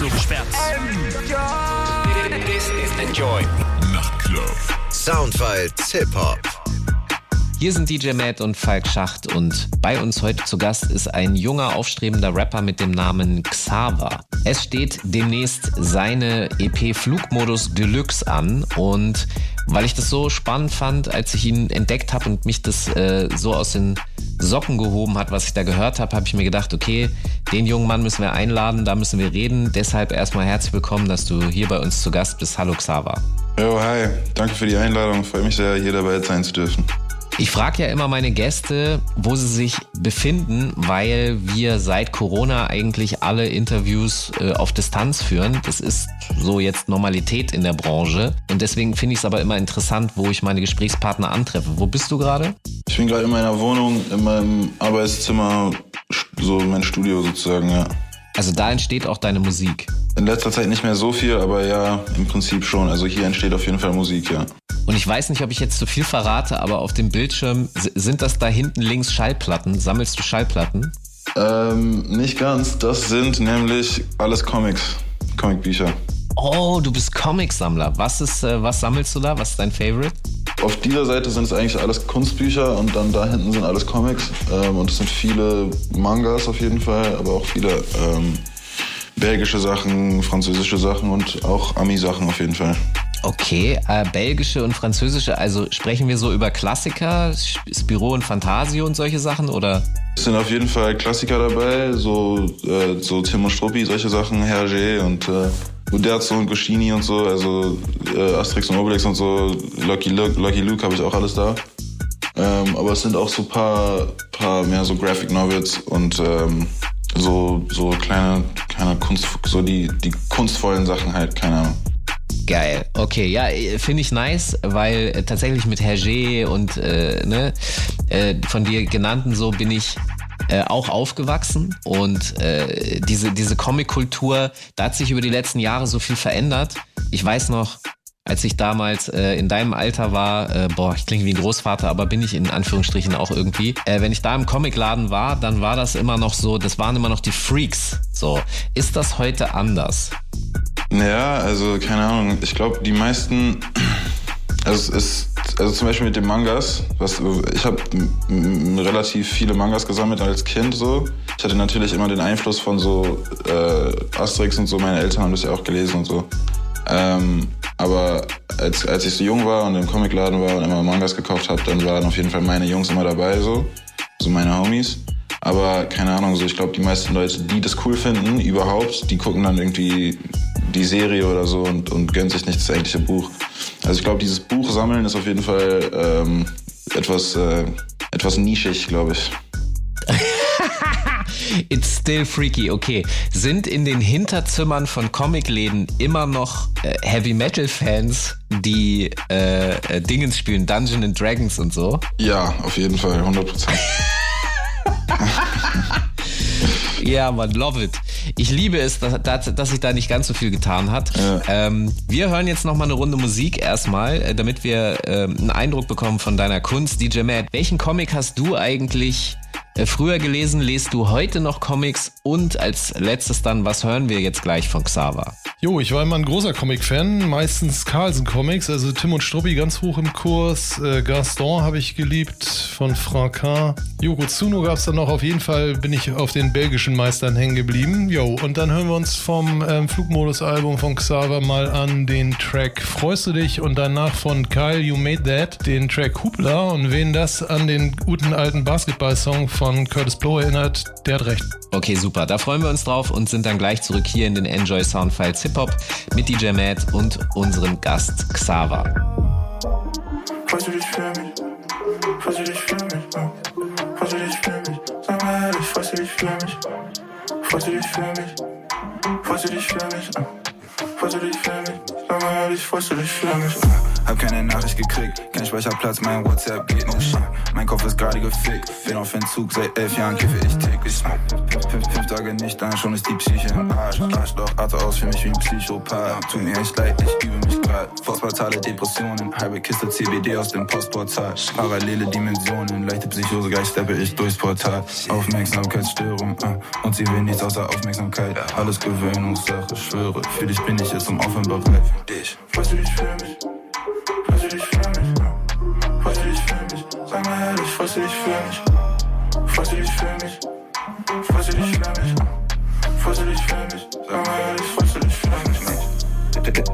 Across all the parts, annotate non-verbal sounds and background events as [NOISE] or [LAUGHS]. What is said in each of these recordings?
so gesperrt. This is Enjoy. Nachtclub. Soundfile Hip-Hop. Hier sind DJ Matt und Falk Schacht und bei uns heute zu Gast ist ein junger, aufstrebender Rapper mit dem Namen Xaver. Es steht demnächst seine EP Flugmodus Deluxe an und weil ich das so spannend fand, als ich ihn entdeckt habe und mich das äh, so aus den Socken gehoben hat, was ich da gehört habe, habe ich mir gedacht, okay, den jungen Mann müssen wir einladen, da müssen wir reden. Deshalb erstmal herzlich willkommen, dass du hier bei uns zu Gast bist. Hallo Xaver. Jo, hi. Danke für die Einladung. Freue mich sehr, hier dabei sein zu dürfen. Ich frage ja immer meine Gäste, wo sie sich befinden, weil wir seit Corona eigentlich alle Interviews äh, auf Distanz führen. Das ist so jetzt Normalität in der Branche. Und deswegen finde ich es aber immer interessant, wo ich meine Gesprächspartner antreffe. Wo bist du gerade? Ich bin gerade in meiner Wohnung, in meinem Arbeitszimmer, so mein Studio sozusagen, ja. Also da entsteht auch deine Musik. In letzter Zeit nicht mehr so viel, aber ja, im Prinzip schon. Also hier entsteht auf jeden Fall Musik, ja. Und ich weiß nicht, ob ich jetzt zu viel verrate, aber auf dem Bildschirm sind das da hinten links Schallplatten. Sammelst du Schallplatten? Ähm, nicht ganz. Das sind nämlich alles Comics, Comicbücher. Oh, du bist Comicsammler. Was ist, äh, was sammelst du da? Was ist dein Favorite? Auf dieser Seite sind es eigentlich alles Kunstbücher und dann da hinten sind alles Comics. Ähm, und es sind viele Mangas auf jeden Fall, aber auch viele ähm, belgische Sachen, französische Sachen und auch Ami-Sachen auf jeden Fall. Okay, äh, belgische und französische, also sprechen wir so über Klassiker, Spiro und Fantasio und solche Sachen oder? Es sind auf jeden Fall Klassiker dabei, so, äh, so Tim und Struppi, solche Sachen, Hergé und äh, Uderzo und Goscini und so, also äh, Asterix und Obelix und so, Lucky Luke, Lucky Luke habe ich auch alles da. Ähm, aber es sind auch so paar, paar mehr so Graphic Novels und ähm, so, so kleine, kleine Kunst, so die, die kunstvollen Sachen halt, keine Ahnung. Geil. Okay, ja, finde ich nice, weil äh, tatsächlich mit Hergé und äh, ne, äh, von dir genannten so bin ich äh, auch aufgewachsen und äh, diese, diese Comic-Kultur, da hat sich über die letzten Jahre so viel verändert. Ich weiß noch, als ich damals äh, in deinem Alter war, äh, boah, ich klinge wie ein Großvater, aber bin ich in Anführungsstrichen auch irgendwie. Äh, wenn ich da im Comicladen war, dann war das immer noch so, das waren immer noch die Freaks. So, ist das heute anders? Ja, also keine Ahnung. Ich glaube, die meisten, also es ist, also zum Beispiel mit den Mangas, was ich habe relativ viele Mangas gesammelt als Kind so. Ich hatte natürlich immer den Einfluss von so äh, Asterix und so. Meine Eltern haben das ja auch gelesen und so. Ähm, aber als, als ich so jung war und im Comicladen war und immer Mangas gekauft habe, dann waren auf jeden Fall meine Jungs immer dabei so, so meine Homies. Aber keine Ahnung, so ich glaube, die meisten Leute, die das cool finden, überhaupt, die gucken dann irgendwie die Serie oder so und, und gönnen sich nicht das eigentliche Buch. Also ich glaube, dieses Buch sammeln ist auf jeden Fall ähm, etwas, äh, etwas nischig, glaube ich. [LAUGHS] It's still freaky. Okay, sind in den Hinterzimmern von Comicläden immer noch äh, Heavy Metal Fans, die äh, äh, Dingens spielen, Dungeons and Dragons und so? Ja, auf jeden Fall, 100 Prozent. [LAUGHS] [LAUGHS] Ja, man, love it. Ich liebe es, dass, dass sich da nicht ganz so viel getan hat. Ja. Ähm, wir hören jetzt nochmal eine Runde Musik erstmal, äh, damit wir ähm, einen Eindruck bekommen von deiner Kunst. DJ Matt, welchen Comic hast du eigentlich früher gelesen? Lest du heute noch Comics? Und als letztes dann, was hören wir jetzt gleich von Xaver? Jo, ich war immer ein großer Comic-Fan, meistens Carlsen-Comics, also Tim und Struppi ganz hoch im Kurs, äh, Gaston habe ich geliebt von Francin, Yoko Tsuno gab es dann noch, auf jeden Fall bin ich auf den belgischen Meistern hängen geblieben. Jo, und dann hören wir uns vom ähm, Flugmodus-Album von Xaver mal an den Track Freust du dich und danach von Kyle You Made That den Track Hoopla und wen das an den guten alten Basketball-Song von Curtis Blow erinnert, der hat recht. Okay, super, da freuen wir uns drauf und sind dann gleich zurück hier in den Enjoy Soundfiles Hip-Hop mit DJ Matt und unserem Gast Xaver. Freust du dich für mich? Freust du dich für mich? Freust du dich für mich? Sag mal ehrlich, freust du dich für mich? Freust du dich für mich? Freust du dich für mich? Freust du dich für mich? Sag mal ehrlich, freust du dich für mich? Hab keine Nachricht gekriegt, kein Speicherplatz, mein WhatsApp geht nicht. Mein Kopf ist gerade gefickt, bin auf Entzug, seit elf Jahren kiffe ich täglich. Fünf, fünf Tage nicht, dann schon ist die Psyche im Arsch. Arschloch, arte aus für mich wie ein Psychopath. Tut mir echt leid, ich übe mich grad. Postportale Depressionen, halbe Kiste CBD aus dem Postportal. Parallele Dimensionen, leichte Psychose, gleich steppe ich durchs Portal. Aufmerksamkeitsstörung, uh, und sie will nichts außer Aufmerksamkeit. Alles Gewöhnungssache, schwöre, für dich bin ich jetzt zum Aufhören bereit. Für dich. Weißt du dich für mich? Ehrlich, du dich für mich? Du dich für mich? Du dich für mich? Du dich für mich? Sag mal ehrlich, du dich für mich?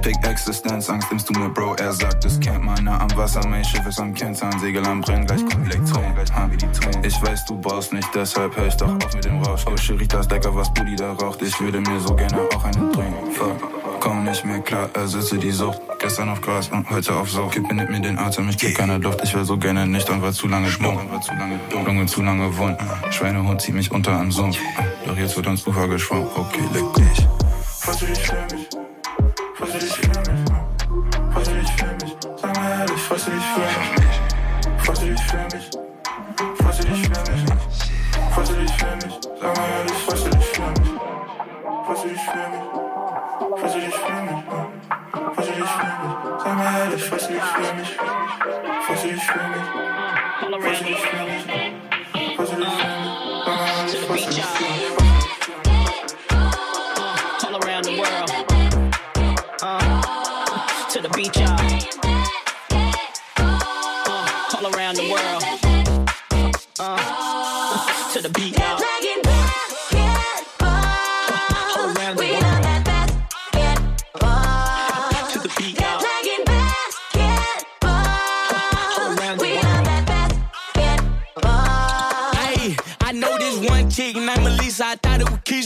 Fick Existenzangst nimmst du mir, Bro, er sagt, es kennt nah am Wasser, mein Schiff ist am Kentern, Segel am Brennen, gleich kommt Elektron, gleich haben wir die Ton. Ich weiß, du brauchst nicht, deshalb hör ich doch auf mit dem Rausch. Oh, Cheritas Decker, was Buddy da raucht, ich würde mir so gerne auch eine drehen. Fuck, komm nicht mehr klar, ersetze die Sucht. Gestern auf Gras und heute auf Sau. Kippe nimmt mir den Atem, ich krieg keine Luft, ich will so gerne nicht und war zu lange dumm. War zu lange dumm, Lunge zu lange wund. Schweinehund zieht mich unter am Sumpf. Doch jetzt wird uns Ufer geschwommen, okay, leck dich. Was will ich für mich? Was will ich für mich? Was will ich für mich? Sag mal ehrlich, was will ich für mich? Was will ich für mich? Was will ich für mich? Was will ich für mich? Sag mal ehrlich, was Fussy, fussy, fussy, fussy, fussy, fussy, fussy, fussy, fussy, fussy, fussy, fussy,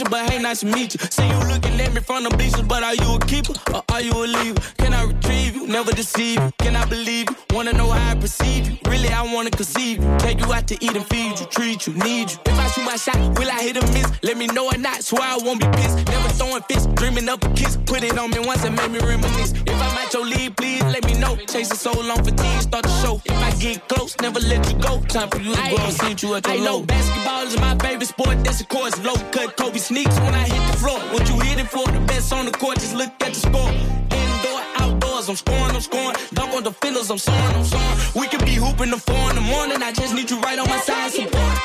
but hey, nice to meet you. See you looking at me from the bleachers, but are you a keeper or are you a leaver? Can I retrieve you? Never deceive you. Can I believe you? Wanna know how I perceive you? Really, I wanna conceive you. Take you out to eat and feed you, treat you, need you. If I shoot my shot, will I hit or miss? Let me know or not, so I won't be pissed. Never throwing fists, dreaming up a kiss. Put it on me once and make me reminisce. If I'm at your lead, please let me know. Chasing so long, fatigue, start the show. If I get close, never let you go. Time for you to go and see you at your I know low. Basketball is my favorite sport. That's of course low cut Kobe sneaks when I hit the floor. What you hitting for? The best on the court. Just look at the score. Indoor, outdoors, I'm scoring, I'm scoring. Dunk on defenders, I'm soaring, I'm soaring. We could be hooping the four in the morning. I just need you right on my side. Support.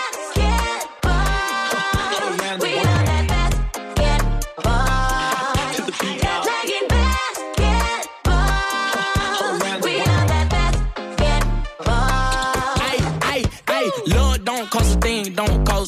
All around the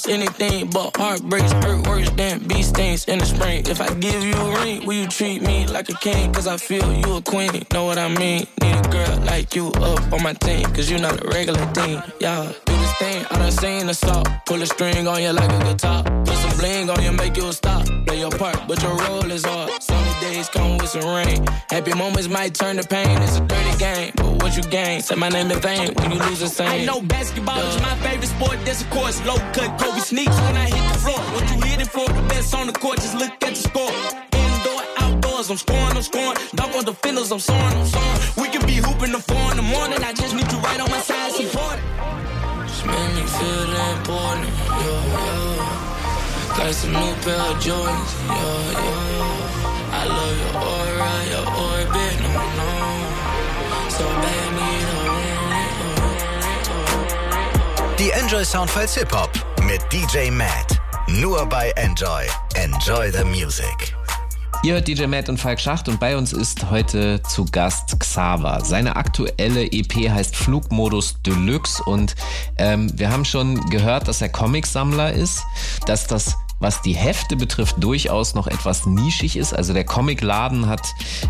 anything but heartbreaks hurt worse than bee stings in the spring. If I give you a ring, will you treat me like a king? Cause I feel you a queen, know what I mean? Need a girl like you up on my team, cause you not a regular thing. Y'all do this thing, I done seen the salt. Pull a string on you like a guitar. Put some bling on you, make you a stop. Play your part, but your role is hard. Sunny days come with some rain. Happy moments might turn to pain. It's a dirty game, but what you gain? Say my name in vain when you lose the same. I know basketball is my favorite sport. That's of course low cut Kobe sneaks when I hit the floor. What you hitting for? The best on the court. Just look at the score. Indoor, outdoors, I'm scoring, I'm scoring. Dunk on defenders, I'm soaring, I'm soaring. We can be hooping the four in the morning. I just need you right on my side, support. Just make me feel important, yeah, yeah. Got some new pair of Jordans, yeah, yeah. I love your aura, your orbit, no, no. So bad, need Die Enjoy Soundfiles Hip Hop mit DJ Matt. Nur bei Enjoy. Enjoy the Music. Ihr hört DJ Matt und Falk Schacht und bei uns ist heute zu Gast Xaver. Seine aktuelle EP heißt Flugmodus Deluxe und ähm, wir haben schon gehört, dass er Comicsammler ist, dass das was die Hefte betrifft, durchaus noch etwas nischig ist. Also der Comicladen hat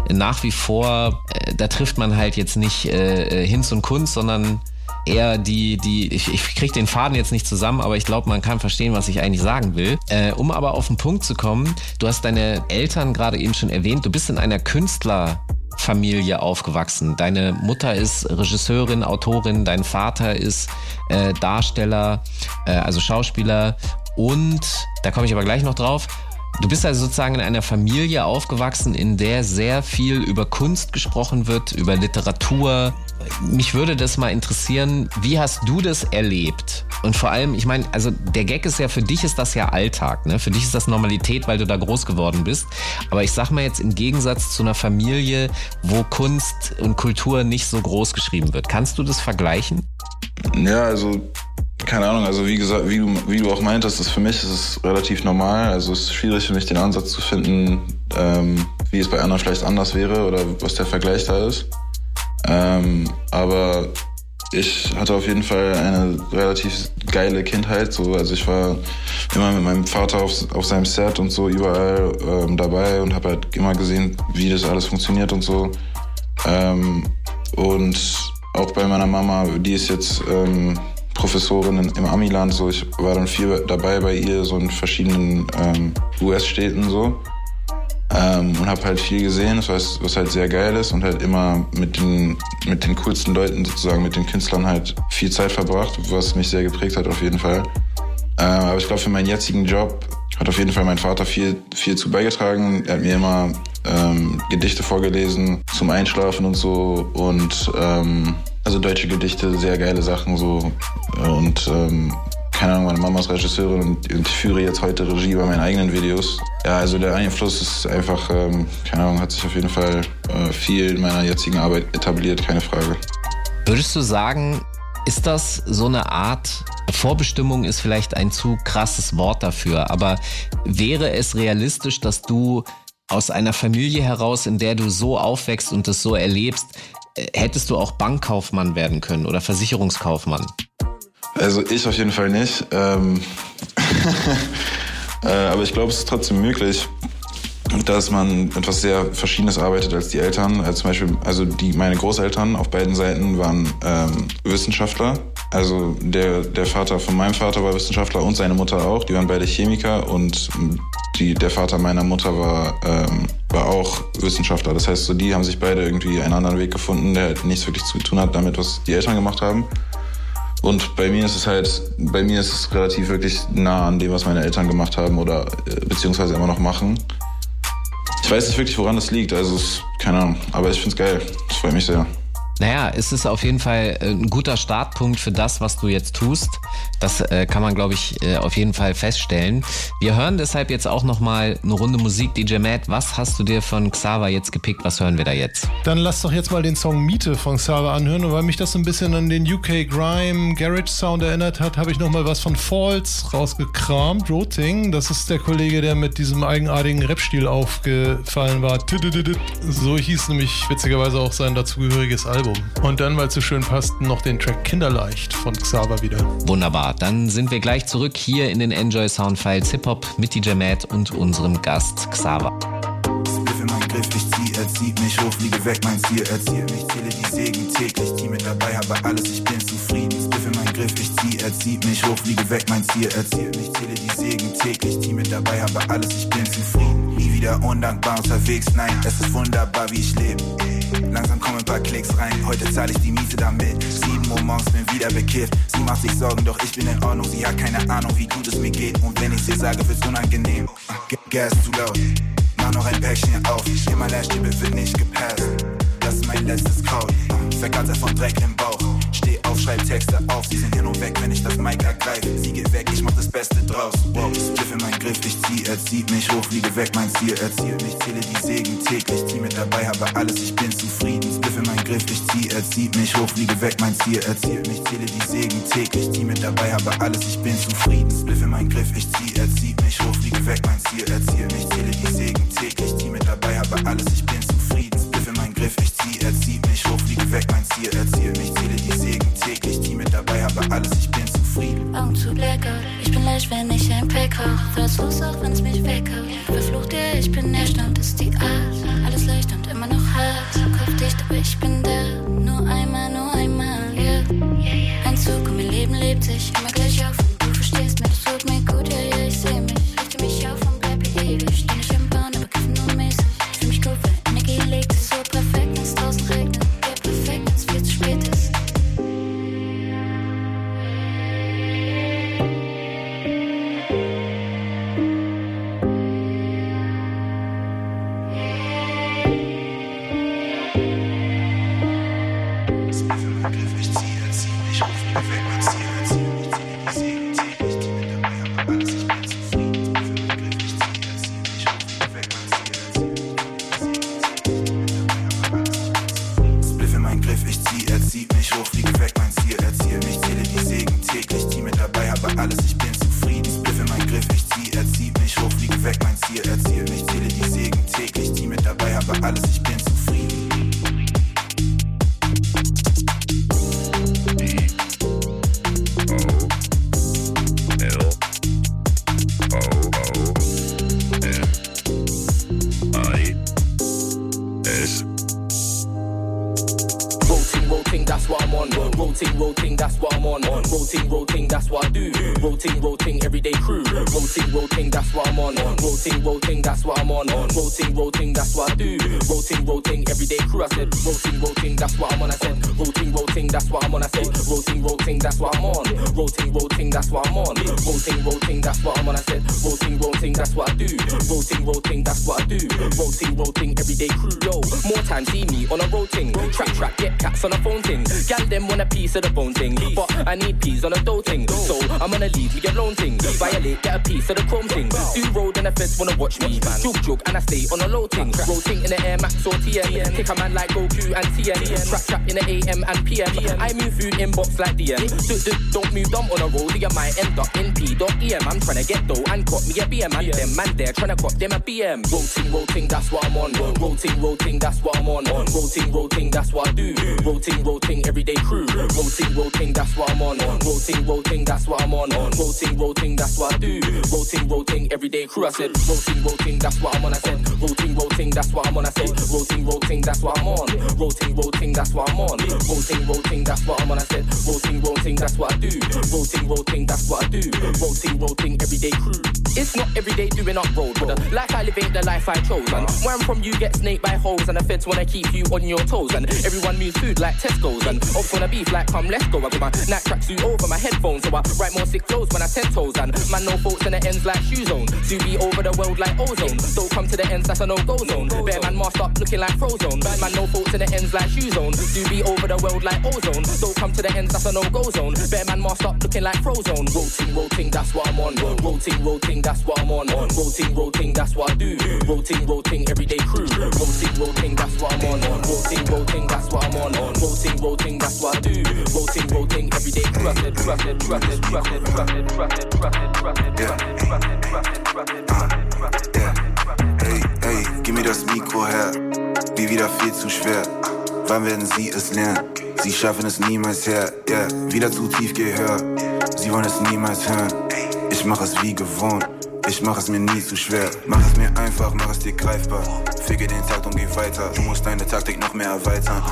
nach wie vor, äh, da trifft man halt jetzt nicht äh, Hinz und Kunst, sondern eher die, die, ich, ich kriege den Faden jetzt nicht zusammen, aber ich glaube, man kann verstehen, was ich eigentlich sagen will. Äh, um aber auf den Punkt zu kommen, du hast deine Eltern gerade eben schon erwähnt, du bist in einer Künstlerfamilie aufgewachsen. Deine Mutter ist Regisseurin, Autorin, dein Vater ist äh, Darsteller, äh, also Schauspieler und, da komme ich aber gleich noch drauf, Du bist also sozusagen in einer Familie aufgewachsen, in der sehr viel über Kunst gesprochen wird, über Literatur. Mich würde das mal interessieren, wie hast du das erlebt? Und vor allem, ich meine, also der Gag ist ja, für dich ist das ja Alltag, ne? Für dich ist das Normalität, weil du da groß geworden bist. Aber ich sag mal jetzt im Gegensatz zu einer Familie, wo Kunst und Kultur nicht so groß geschrieben wird. Kannst du das vergleichen? Ja, also keine Ahnung, also wie gesagt, wie du, wie du auch meintest, ist für mich ist es relativ normal. Also es ist schwierig für mich, den Ansatz zu finden, ähm, wie es bei anderen vielleicht anders wäre oder was der Vergleich da ist. Ähm, aber ich hatte auf jeden Fall eine relativ geile Kindheit. So. Also ich war immer mit meinem Vater auf, auf seinem Set und so überall ähm, dabei und habe halt immer gesehen, wie das alles funktioniert und so. Ähm, und auch bei meiner Mama, die ist jetzt ähm, Professorin in, im Amiland, so ich war dann viel dabei bei ihr, so in verschiedenen ähm, US-Städten so. Ähm, und habe halt viel gesehen, was, was halt sehr geil ist und halt immer mit den, mit den coolsten Leuten sozusagen, mit den Künstlern halt viel Zeit verbracht, was mich sehr geprägt hat auf jeden Fall. Ähm, aber ich glaube, für meinen jetzigen Job hat auf jeden Fall mein Vater viel, viel zu beigetragen. Er hat mir immer ähm, Gedichte vorgelesen zum Einschlafen und so und ähm, also deutsche Gedichte, sehr geile Sachen so und ähm, keine Ahnung, meine Mama ist Regisseurin und ich führe jetzt heute Regie bei meinen eigenen Videos. Ja, also der Einfluss ist einfach, ähm, keine Ahnung, hat sich auf jeden Fall äh, viel in meiner jetzigen Arbeit etabliert, keine Frage. Würdest du sagen, ist das so eine Art, Vorbestimmung ist vielleicht ein zu krasses Wort dafür, aber wäre es realistisch, dass du aus einer Familie heraus, in der du so aufwächst und das so erlebst, äh, hättest du auch Bankkaufmann werden können oder Versicherungskaufmann? Also ich auf jeden Fall nicht. Ähm [LAUGHS] äh, aber ich glaube, es ist trotzdem möglich, dass man etwas sehr Verschiedenes arbeitet als die Eltern. Also zum Beispiel, also die, meine Großeltern auf beiden Seiten waren ähm, Wissenschaftler. Also der, der Vater von meinem Vater war Wissenschaftler und seine Mutter auch. Die waren beide Chemiker und die, der Vater meiner Mutter war, ähm, war auch Wissenschaftler. Das heißt, so die haben sich beide irgendwie einen anderen Weg gefunden, der halt nichts wirklich zu tun hat damit, was die Eltern gemacht haben. Und bei mir ist es halt, bei mir ist es relativ wirklich nah an dem, was meine Eltern gemacht haben oder äh, beziehungsweise immer noch machen. Ich weiß nicht wirklich, woran das liegt, also es, keine Ahnung, aber ich finde es geil. Das freut mich sehr. Naja, es ist auf jeden Fall äh, ein guter Startpunkt für das, was du jetzt tust. Das äh, kann man, glaube ich, äh, auf jeden Fall feststellen. Wir hören deshalb jetzt auch nochmal eine Runde Musik. DJ Matt, was hast du dir von Xaver jetzt gepickt? Was hören wir da jetzt? Dann lass doch jetzt mal den Song Miete von Xaver anhören. Und weil mich das so ein bisschen an den UK Grime Garage Sound erinnert hat, habe ich nochmal was von Falls rausgekramt. Roting, das ist der Kollege, der mit diesem eigenartigen Rap-Stil aufgefallen war. So hieß nämlich witzigerweise auch sein dazugehöriges Album. Und dann, weil es so schön passt, noch den Track Kinderleicht von Xaver wieder. Wunderbar. Dann sind wir gleich zurück hier in den Enjoy Sound Files Hip Hop mit DJ Matt und unserem Gast Xaver. Griff, ich zieh, er zieht mich hoch, fliege weg, mein Ziel erzielt mich, zähle die Segen täglich, Team mit dabei, habe alles, ich bin zufrieden. Spliff in mein Griff, ich zieh, er zieht mich hoch, fliege weg, mein Ziel erzielt mich, zähle die Segen täglich, Team mit dabei, habe alles, ich bin zufrieden. Nie wieder undankbar unterwegs, nein, es ist wunderbar, wie ich lebe. Langsam kommen ein paar Klicks rein, heute zahle ich die Miete damit. 7 Uhr morgens bin wieder bekifft. Sie macht sich Sorgen, doch ich bin in Ordnung. Sie hat keine Ahnung, wie gut es mir geht. Und wenn ich ihr sage, wird's unangenehm. Gas zu laut, mach noch ein Päckchen auf. Lashtippe wird nicht gepasst. Das ist mein letztes Kraut. Vergatter von Dreck im Bauch. Steh auf, schreib Texte auf. Sie sind hin und weg, wenn ich das Mic ergreife. Sie geht weg, ich mach das Beste draus. Wow, Spliff in mein Griff, ich zieh, er zieht mich hoch, fliege weg, mein Ziel erzielt mich. Zähle die Segen täglich, Team mit dabei, habe alles, ich bin zufrieden. Spliff in mein Griff, ich zieh, er zieht mich hoch, fliege weg, mein Ziel erzielt mich. Zähle die Segen täglich, Team mit dabei, habe alles, ich bin zufrieden. Spliff in mein Griff, ich zieh, er zieht mich hoch, fliege weg, mein Ziel erzielt mich. Zähle die Segen täglich, Team mit dabei, habe alles, ich bin zufrieden. Griff, ich zieh, er zieht mich hoch, fliege weg, mein Ziel erzielt mich. Zähle die Segen täglich, Team mit dabei, habe alles, ich bin zufrieden. Augen zu Blackout. Ich bin leicht, wenn ich ein Pack rauch. Das los, auch wenn's mich weghaut. Verflucht ihr, ich bin Nährstand, ist die Art. Alles leicht und immer noch hart. Kopfdicht, aber ich bin da. Nur einmal, nur einmal, ja. Ein Zug und mein Leben lebt sich immer thing. So I'm gonna leave me alone thing. Violate, get a piece of the chrome thing. Do road and the feds wanna watch me. Joke, joke, and I stay on a low thing. Rotating in the air, max or TM. Kick a man like Goku and TM. Trap, trap in the AM and PM. I move food inbox like DM. Don't move dumb on a roll, you might end up in P.EM. I'm trying to get dough and cop me a BM. And them man there trying to cop them a BM. Rotating, rotating, that's what I'm on. Rotating, rotating, that's what I'm on. Rotating, rotating, that's what I do. Rotating, rotating, everyday crew. Rotating, rotating, that's what I'm on. Rotating, rotating, that's what I'm on. Rotating, rotating, that's what I do. Rotating, rotating, everyday crew. I said, rotating, rotating, that's what I'm on. I said, rotating, rotating, that's what I'm on. I said, rotating, rotating, that's what I'm on. Rotating, rotating, that's what I'm on. Rotating, rotating, that's what I'm on. I said, rotating, rotating, that's what I do. Rotating, rotating, that's what I do. Rotating, rotating, everyday crew. It's not everyday doing up road, but the life I live ain't the life I chose. And where I'm from, you get snaked by holes, and the feds wanna keep you on your toes. And everyone moves food like Tesco's, and ops wanna beef like come, let's go. I got my night tracksuit over my headphones, so I write more sick flows when I ten toes. And man, no faults in the ends like shoe zone. Do be over the world like ozone. Don't come to the ends, that's a no go zone. Bear man masked up looking like frozone. Man, no faults in the ends like shoe zone. Do be over the world like ozone. Don't come to the ends, that's a no go zone. Bear man masked up looking like frozone. Rotating, rotating, that's what I'm on. Rotating, rotating, that's what I'm on. Rotating, rotating, that's what I do. Rotating, rotating, everyday crew. Rotating, rotating, that's what I'm on. Rotating, rotating, that's what I'm on. Rotating, rotating, that's what I do. Rotating, rotating, everyday crew. I said, I said, Hey, hey, gib mir das Mikro her. Wie wieder viel zu schwer. Wann werden sie es lernen? Sie schaffen es niemals her. Yeah, wieder zu tief gehört. Sie wollen es niemals hören. Ich mach es wie gewohnt. Ich mach es mir nie zu schwer. Mach es mir einfach, mach es dir greifbar. Fege den Takt und geh weiter. Du musst deine Taktik noch mehr erweitern.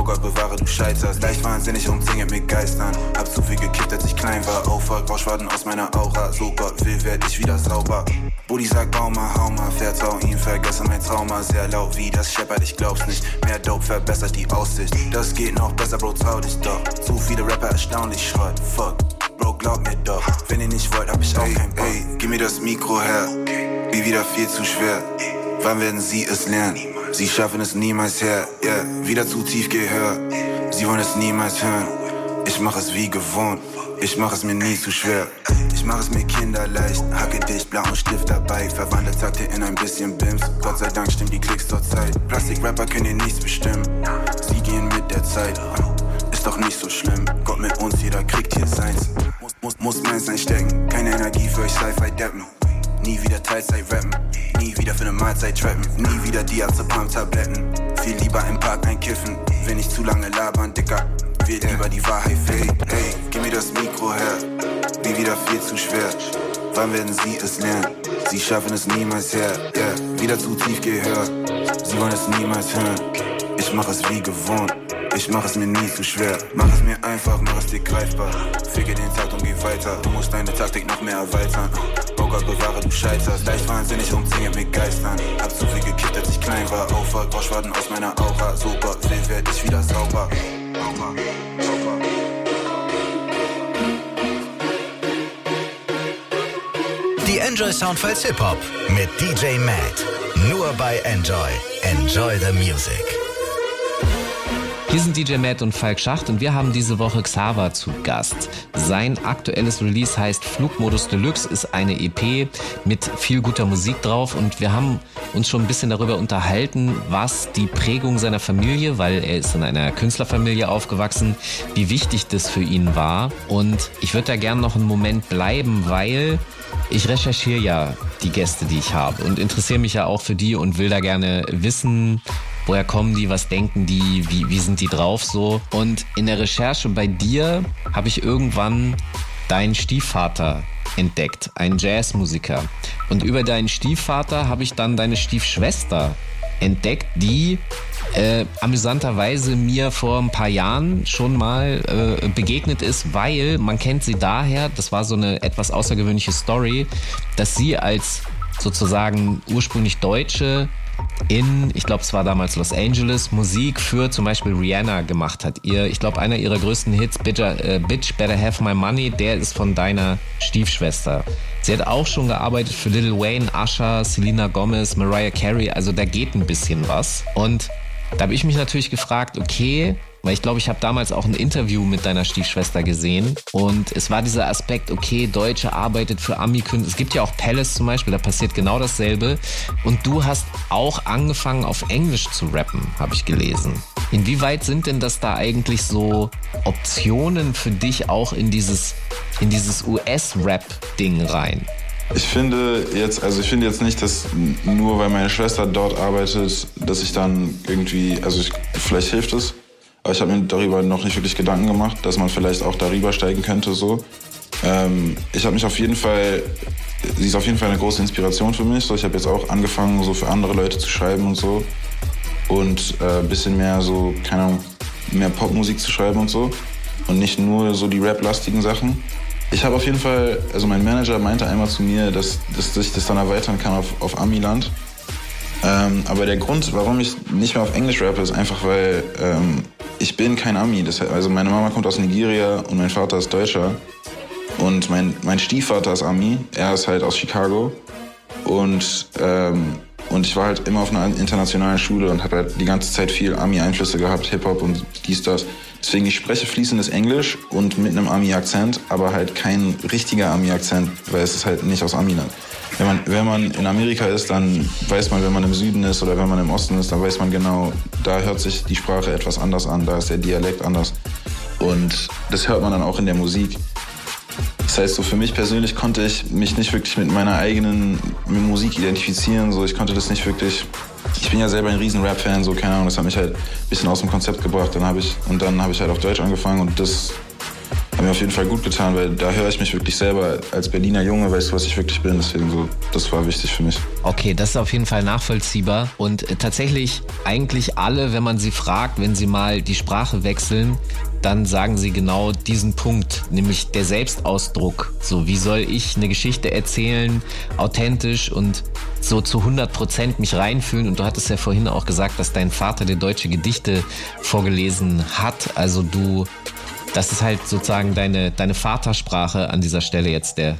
Oh Gott, bewahre, du scheiterst. Leicht wahnsinnig umzingelt mit Geistern. Hab zu viel gekifft, als ich klein war. Aufwach, Rauschwaden aus meiner Aura. So Gott will, werd ich wieder sauber. Buddy sagt, bau mal, hau mal, vertrau ihn, vergesse mein Trauma. Sehr laut wie das scheppert, ich glaub's nicht. Mehr Dope verbessert die Aussicht. Das geht noch besser, Bro, trau dich doch. Zu viele Rapper, erstaunlich Schrott. Fuck. Bro, glaub mir doch, wenn ihr nicht wollt, hab ich auch kein Bock. Ey, gib mir das Mikro her, wie wieder viel zu schwer. Wann werden sie es lernen? Sie schaffen es niemals her, yeah, wieder zu tief gehört. Sie wollen es niemals hören. Ich mach es wie gewohnt, ich mach es mir nie zu schwer. Ich mach es mir kinderleicht, hacke dicht, blauen Stift dabei. Verwandle Takte in ein bisschen Bims. Gott sei Dank stimmt die Klicks zur Zeit. Plastik-Rapper können dir nichts bestimmen. Sie gehen mit der Zeit. Ist doch nicht so schlimm. Gott mit uns, jeder kriegt hier seins. Muss, muss, muss meins einstecken. Keine Energie für euch Sci-Fi deppen. Nie wieder Teilzeit rappen. Nie wieder für eine Mahlzeit trappen. Nie wieder Diazepam-Tabletten. Viel lieber im Park einkiffen. Wenn nicht zu lange labern, Dicker. Wird lieber die Wahrheit fake. Hey, gib mir das Mikro her. Wie wieder viel zu schwer. Wann werden sie es lernen? Sie schaffen es niemals her. Yeah, wieder zu tief gehört. Sie wollen es niemals hören. Ich mach es wie gewohnt. Ich mach es mir nie zu schwer. Mach es mir einfach, mach es dir greifbar. Fege den Takt und geh weiter. Du musst deine Taktik noch mehr erweitern. Gott, bewahre, du scheiterst. Leicht wahnsinnig umzingelt mit Geistern. Hab zu viel gekippt, als ich klein war. Aufwach, Rauschwaden aus meiner Aura. Gott will, werd ich wieder sauber. Sauber, sauber. Die Enjoy Soundfiles Hip Hop mit DJ Matt. Nur bei Enjoy. Enjoy the Music. Hier sind DJ Matt und Falk Schacht und wir haben diese Woche Xaver zu Gast. Sein aktuelles Release heißt Flugmodus Deluxe, ist eine EP mit viel guter Musik drauf und wir haben uns schon ein bisschen darüber unterhalten, was die Prägung seiner Familie, weil er ist in einer Künstlerfamilie aufgewachsen, wie wichtig das für ihn war. Und ich würde da gerne noch einen Moment bleiben, weil ich recherchiere ja die Gäste, die ich habe und interessiere mich ja auch für die und will da gerne wissen, woher kommen die, was denken die, wie, wie sind die drauf so. Und in der Recherche bei dir habe ich irgendwann deinen Stiefvater entdeckt, einen Jazzmusiker. Und über deinen Stiefvater habe ich dann deine Stiefschwester entdeckt, die äh, amüsanterweise mir vor ein paar Jahren schon mal äh, begegnet ist, weil man kennt sie daher, das war so eine etwas außergewöhnliche Story, dass sie als sozusagen ursprünglich Deutsche in, ich glaube, es war damals Los Angeles, Musik für zum Beispiel Rihanna gemacht hat. Ihr, ich glaube, einer ihrer größten Hits, Bitch, äh, Bitch Better Have My Money, der ist von deiner Stiefschwester. Sie hat auch schon gearbeitet für Lil Wayne, Usher, Selena Gomez, Mariah Carey, also da geht ein bisschen was. Und da habe ich mich natürlich gefragt, okay, weil ich glaube, ich habe damals auch ein Interview mit deiner Stiefschwester gesehen und es war dieser Aspekt, okay, Deutsche arbeitet für Ami-Künstler. Es gibt ja auch Palace zum Beispiel, da passiert genau dasselbe. Und du hast auch angefangen auf Englisch zu rappen, habe ich gelesen. Inwieweit sind denn das da eigentlich so Optionen für dich auch in dieses, in dieses US-Rap-Ding rein? Ich finde jetzt, also ich finde jetzt nicht, dass nur weil meine Schwester dort arbeitet, dass ich dann irgendwie, also ich, vielleicht hilft es, aber ich habe mir darüber noch nicht wirklich Gedanken gemacht, dass man vielleicht auch darüber steigen könnte so. Ähm, ich habe mich auf jeden Fall, sie ist auf jeden Fall eine große Inspiration für mich. So, ich habe jetzt auch angefangen, so für andere Leute zu schreiben und so und äh, bisschen mehr so, keine Ahnung, mehr Popmusik zu schreiben und so und nicht nur so die Rap-lastigen Sachen. Ich habe auf jeden Fall, also mein Manager meinte einmal zu mir, dass, dass ich das dann erweitern kann auf, auf Amiland. Ähm, aber der Grund, warum ich nicht mehr auf Englisch rappe, ist einfach, weil ähm, ich bin kein Ami. Das, also meine Mama kommt aus Nigeria und mein Vater ist Deutscher. Und mein, mein Stiefvater ist Ami. Er ist halt aus Chicago. Und, ähm, und ich war halt immer auf einer internationalen Schule und habe halt die ganze Zeit viel Ami-Einflüsse gehabt, Hip-Hop und dies, das. Deswegen, ich spreche fließendes Englisch und mit einem Ami-Akzent, aber halt kein richtiger Ami-Akzent, weil es ist halt nicht aus Amiland. Wenn man, wenn man in Amerika ist, dann weiß man, wenn man im Süden ist oder wenn man im Osten ist, dann weiß man genau, da hört sich die Sprache etwas anders an, da ist der Dialekt anders. Und das hört man dann auch in der Musik. Das heißt, so für mich persönlich konnte ich mich nicht wirklich mit meiner eigenen Musik identifizieren. So, ich konnte das nicht wirklich. Ich bin ja selber ein riesen Rap-Fan, so keine Ahnung. Das hat mich halt ein bisschen aus dem Konzept gebracht. Dann habe ich und dann habe ich halt auf Deutsch angefangen und das hat mir auf jeden Fall gut getan, weil da höre ich mich wirklich selber als Berliner Junge, weißt du, was ich wirklich bin. Deswegen so, das war wichtig für mich. Okay, das ist auf jeden Fall nachvollziehbar. Und äh, tatsächlich eigentlich alle, wenn man sie fragt, wenn sie mal die Sprache wechseln, dann sagen sie genau diesen Punkt, nämlich der Selbstausdruck. So, wie soll ich eine Geschichte erzählen, authentisch und so zu 100 Prozent mich reinfühlen? Und du hattest ja vorhin auch gesagt, dass dein Vater dir deutsche Gedichte vorgelesen hat. Also du, das ist halt sozusagen deine, deine Vatersprache an dieser Stelle jetzt der,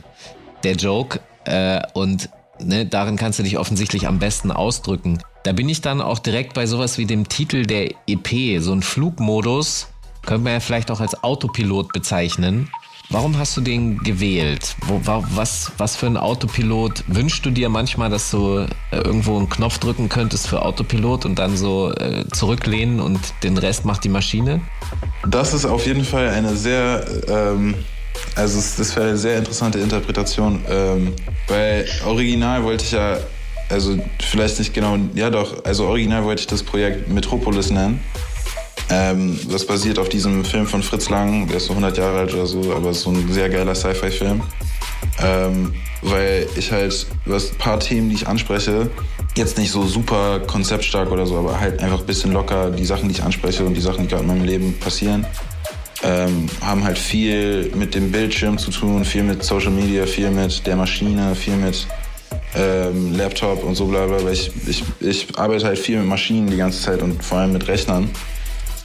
der Joke. Äh, und ne, darin kannst du dich offensichtlich am besten ausdrücken. Da bin ich dann auch direkt bei sowas wie dem Titel der EP, so ein Flugmodus, könnte man ja vielleicht auch als Autopilot bezeichnen. Warum hast du den gewählt? Wo, was, was für ein Autopilot wünschst du dir manchmal, dass du äh, irgendwo einen Knopf drücken könntest für Autopilot und dann so äh, zurücklehnen und den Rest macht die Maschine? Das ist auf jeden Fall eine sehr, ähm, also das wäre eine sehr interessante Interpretation, ähm, weil original wollte ich ja, also vielleicht nicht genau, ja doch, also original wollte ich das Projekt Metropolis nennen. Ähm, das basiert auf diesem Film von Fritz Lang, der ist so 100 Jahre alt oder so, aber ist so ein sehr geiler Sci-Fi-Film. Ähm, weil ich halt, was ein paar Themen, die ich anspreche, jetzt nicht so super konzeptstark oder so, aber halt einfach ein bisschen locker die Sachen, die ich anspreche und die Sachen, die gerade in meinem Leben passieren, ähm, haben halt viel mit dem Bildschirm zu tun, viel mit Social Media, viel mit der Maschine, viel mit ähm, Laptop und so bla bla. Weil ich, ich, ich arbeite halt viel mit Maschinen die ganze Zeit und vor allem mit Rechnern.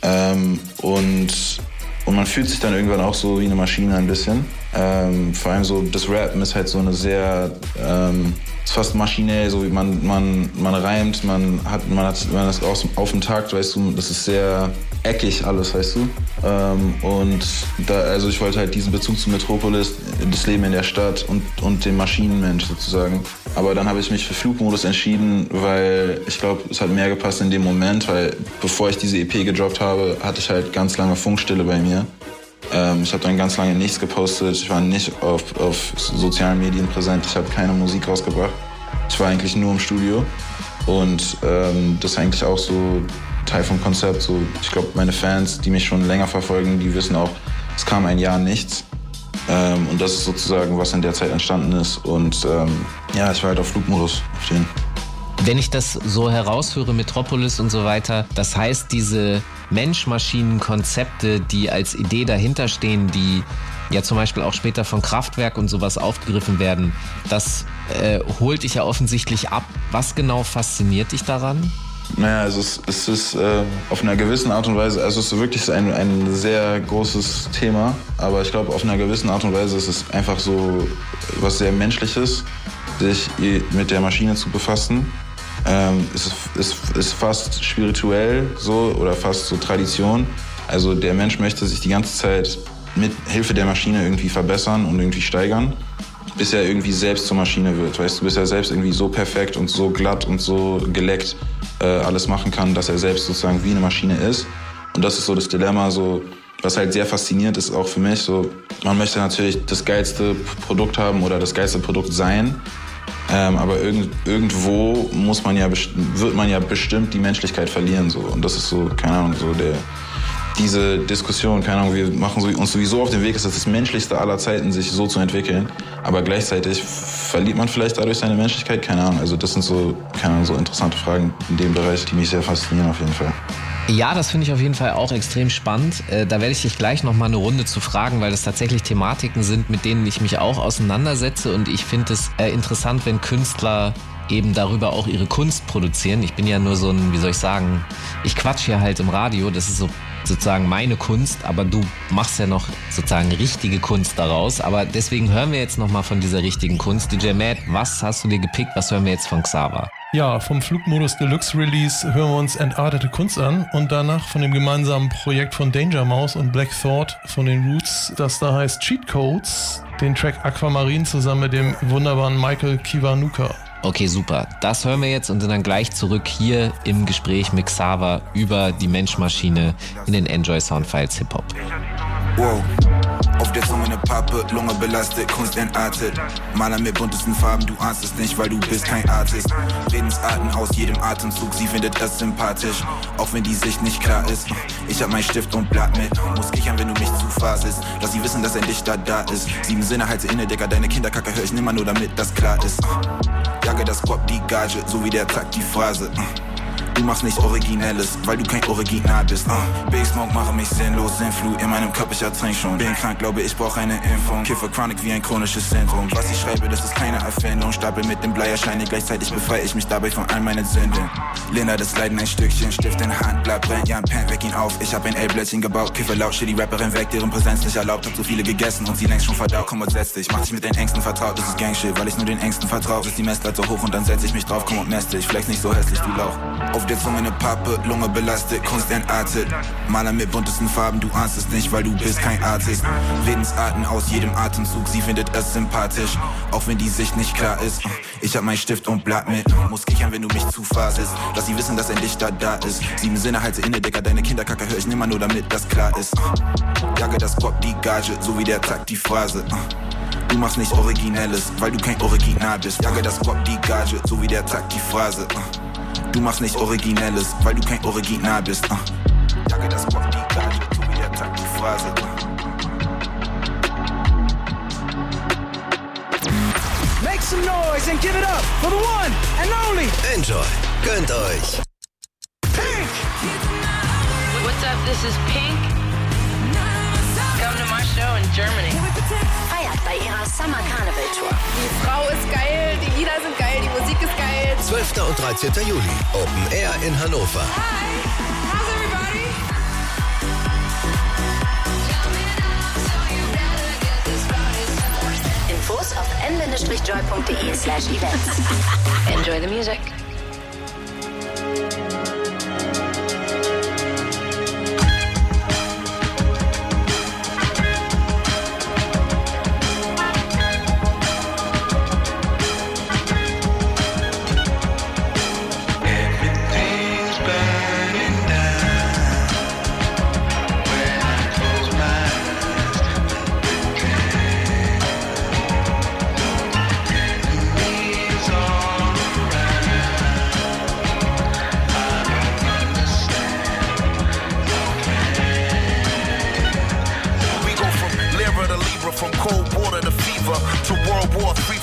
Ähm, und, und man fühlt sich dann irgendwann auch so wie eine Maschine ein bisschen. Ähm, vor allem so das Rappen ist halt so eine sehr, ähm, ist fast maschinell, so wie man, man, man reimt, man hat, man hat, man ist auf, auf dem Takt, weißt du, das ist sehr eckig alles, weißt du. Ähm, und da, also ich wollte halt diesen Bezug zu Metropolis, das Leben in der Stadt und, und dem Maschinenmensch sozusagen. Aber dann habe ich mich für Flugmodus entschieden, weil ich glaube, es hat mehr gepasst in dem Moment, weil bevor ich diese EP gedroppt habe, hatte ich halt ganz lange Funkstille bei mir. Ähm, ich habe dann ganz lange nichts gepostet, ich war nicht auf, auf sozialen Medien präsent, ich habe keine Musik rausgebracht. Ich war eigentlich nur im Studio und ähm, das ist eigentlich auch so Teil vom Konzept. So, ich glaube, meine Fans, die mich schon länger verfolgen, die wissen auch, es kam ein Jahr nichts. Ähm, und das ist sozusagen, was in der Zeit entstanden ist. Und ähm, ja, ich war halt auf Flugmodus auf den. Wenn ich das so herausführe, Metropolis und so weiter, das heißt, diese Mensch-Maschinen-Konzepte, die als Idee dahinter stehen, die ja zum Beispiel auch später von Kraftwerk und sowas aufgegriffen werden, das äh, holt dich ja offensichtlich ab. Was genau fasziniert dich daran? Naja, also es, es ist äh, auf einer gewissen Art und Weise, also es ist wirklich ein, ein sehr großes Thema, aber ich glaube, auf einer gewissen Art und Weise ist es einfach so was sehr Menschliches, sich mit der Maschine zu befassen. Ähm, es ist, ist, ist fast spirituell so oder fast so Tradition. Also der Mensch möchte sich die ganze Zeit mit Hilfe der Maschine irgendwie verbessern und irgendwie steigern, bis er irgendwie selbst zur Maschine wird. Weißt du, bis er selbst irgendwie so perfekt und so glatt und so geleckt äh, alles machen kann, dass er selbst sozusagen wie eine Maschine ist. Und das ist so das Dilemma, so was halt sehr faszinierend ist auch für mich. So, man möchte natürlich das geilste Produkt haben oder das geilste Produkt sein. Ähm, aber irgend, irgendwo muss man ja wird man ja bestimmt die Menschlichkeit verlieren so und das ist so keine Ahnung so der diese Diskussion, keine Ahnung, wir machen uns sowieso auf den Weg, ist das das Menschlichste aller Zeiten, sich so zu entwickeln. Aber gleichzeitig verliert man vielleicht dadurch seine Menschlichkeit, keine Ahnung. Also das sind so, keine Ahnung, so interessante Fragen in dem Bereich, die mich sehr faszinieren auf jeden Fall. Ja, das finde ich auf jeden Fall auch extrem spannend. Äh, da werde ich dich gleich noch mal eine Runde zu fragen, weil das tatsächlich Thematiken sind, mit denen ich mich auch auseinandersetze. Und ich finde es äh, interessant, wenn Künstler eben darüber auch ihre Kunst produzieren. Ich bin ja nur so ein, wie soll ich sagen, ich quatsch hier halt im Radio. Das ist so sozusagen meine Kunst, aber du machst ja noch sozusagen richtige Kunst daraus. Aber deswegen hören wir jetzt nochmal von dieser richtigen Kunst. DJ Matt, was hast du dir gepickt? Was hören wir jetzt von Xaver? Ja, vom Flugmodus Deluxe Release hören wir uns Entartete Kunst an und danach von dem gemeinsamen Projekt von Danger Mouse und Black Thought von den Roots, das da heißt Cheat Codes, den Track Aquamarine zusammen mit dem wunderbaren Michael Kiwanuka. Okay, super. Das hören wir jetzt und sind dann gleich zurück hier im Gespräch mit Xaver über die Menschmaschine in den Enjoy Soundfiles Hip Hop. Wow. Auf der Zunge eine Pappe, Lunge belastet, Kunst entartet. Maler mit buntesten Farben, du ahnst es nicht, weil du bist kein Artist. Redensarten aus jedem Atemzug, sie findet das sympathisch. Auch wenn die Sicht nicht klar ist. Ich hab mein Stift und Blatt mit. Muss kichern, wenn du mich zufasest. Lass sie wissen, dass ein Lichter da ist. Sieben Sinne halte inne, Digga, deine Kinderkacke hör ich nimmer nur, damit das klar ist. Jage das Pop, die Gage, so wie der Takt, die Phrase. Du machst nichts Originelles, weil du kein Original bist. Uh. Big Smoke mache mich sinnlos, Sinnflut in meinem Körper, ich ertränk schon. Bin krank, glaube ich brauche eine Impfung. Kiffer Chronic wie ein chronisches Syndrom. Was ich schreibe, das ist keine Erfindung. Stapel mit dem Blei erscheine, gleichzeitig befreie ich mich dabei von all meinen Sünden. Linda das Leiden ein Stückchen, Stift in Hand, Blatt brennt, ja ein Pen, weck ihn auf. Ich hab ein L-Blättchen gebaut, Kiffer laut, shit die Rapperin weg, deren Präsenz nicht erlaubt. Hab so viele gegessen und sie längst schon verdaut. Komm und setz dich, mach dich mit den Ängsten vertraut, das ist Gangshit, weil ich nur den Ängsten vertraut. Ist die Messlatte hoch und dann setz ich mich drauf, komm und mess dich. Vielleicht nicht so hässlich, du Lauch. Auf der Zunge eine Pappe Lunge belastet, Kunst entartet. Maler mit buntesten Farben, du ahnst es nicht, weil du bist kein Artist. Redensarten aus jedem Atemzug, sie findet es sympathisch. Auch wenn die Sicht nicht klar ist. Ich hab mein Stift und Blatt mit. Muss kichern, wenn du mich zufasest. Lass sie wissen, dass ein Lichter da ist. Sieben Sinne halte inne, Dicker, deine Kinderkacke hör ich nimmer nur, damit das klar ist. Jage das Pop, die Gage, so wie der Takt, die Phrase. Du machst nichts Originelles, weil du kein Original bist. Jage das Pop, die Gage, so wie der Takt, die Phrase. Du machst nichts Originelles, weil du kein Original bist. Uh. Jage das Pop, die Gage, so wie der Takt, die Phrase. Make some noise and give it up for the one and only Enjoy. Gönnt euch. Pink! What's up? This is Pink. Come to my show in Germany. Bei ihrer Summer Carnival Tour. Die Frau ist geil, die Lieder sind geil, die Musik ist geil. 12. und 13. Juli. Open Air in Hannover. Hi, how's everybody? Infos auf n-joy.de slash events. [LAUGHS] Enjoy the music.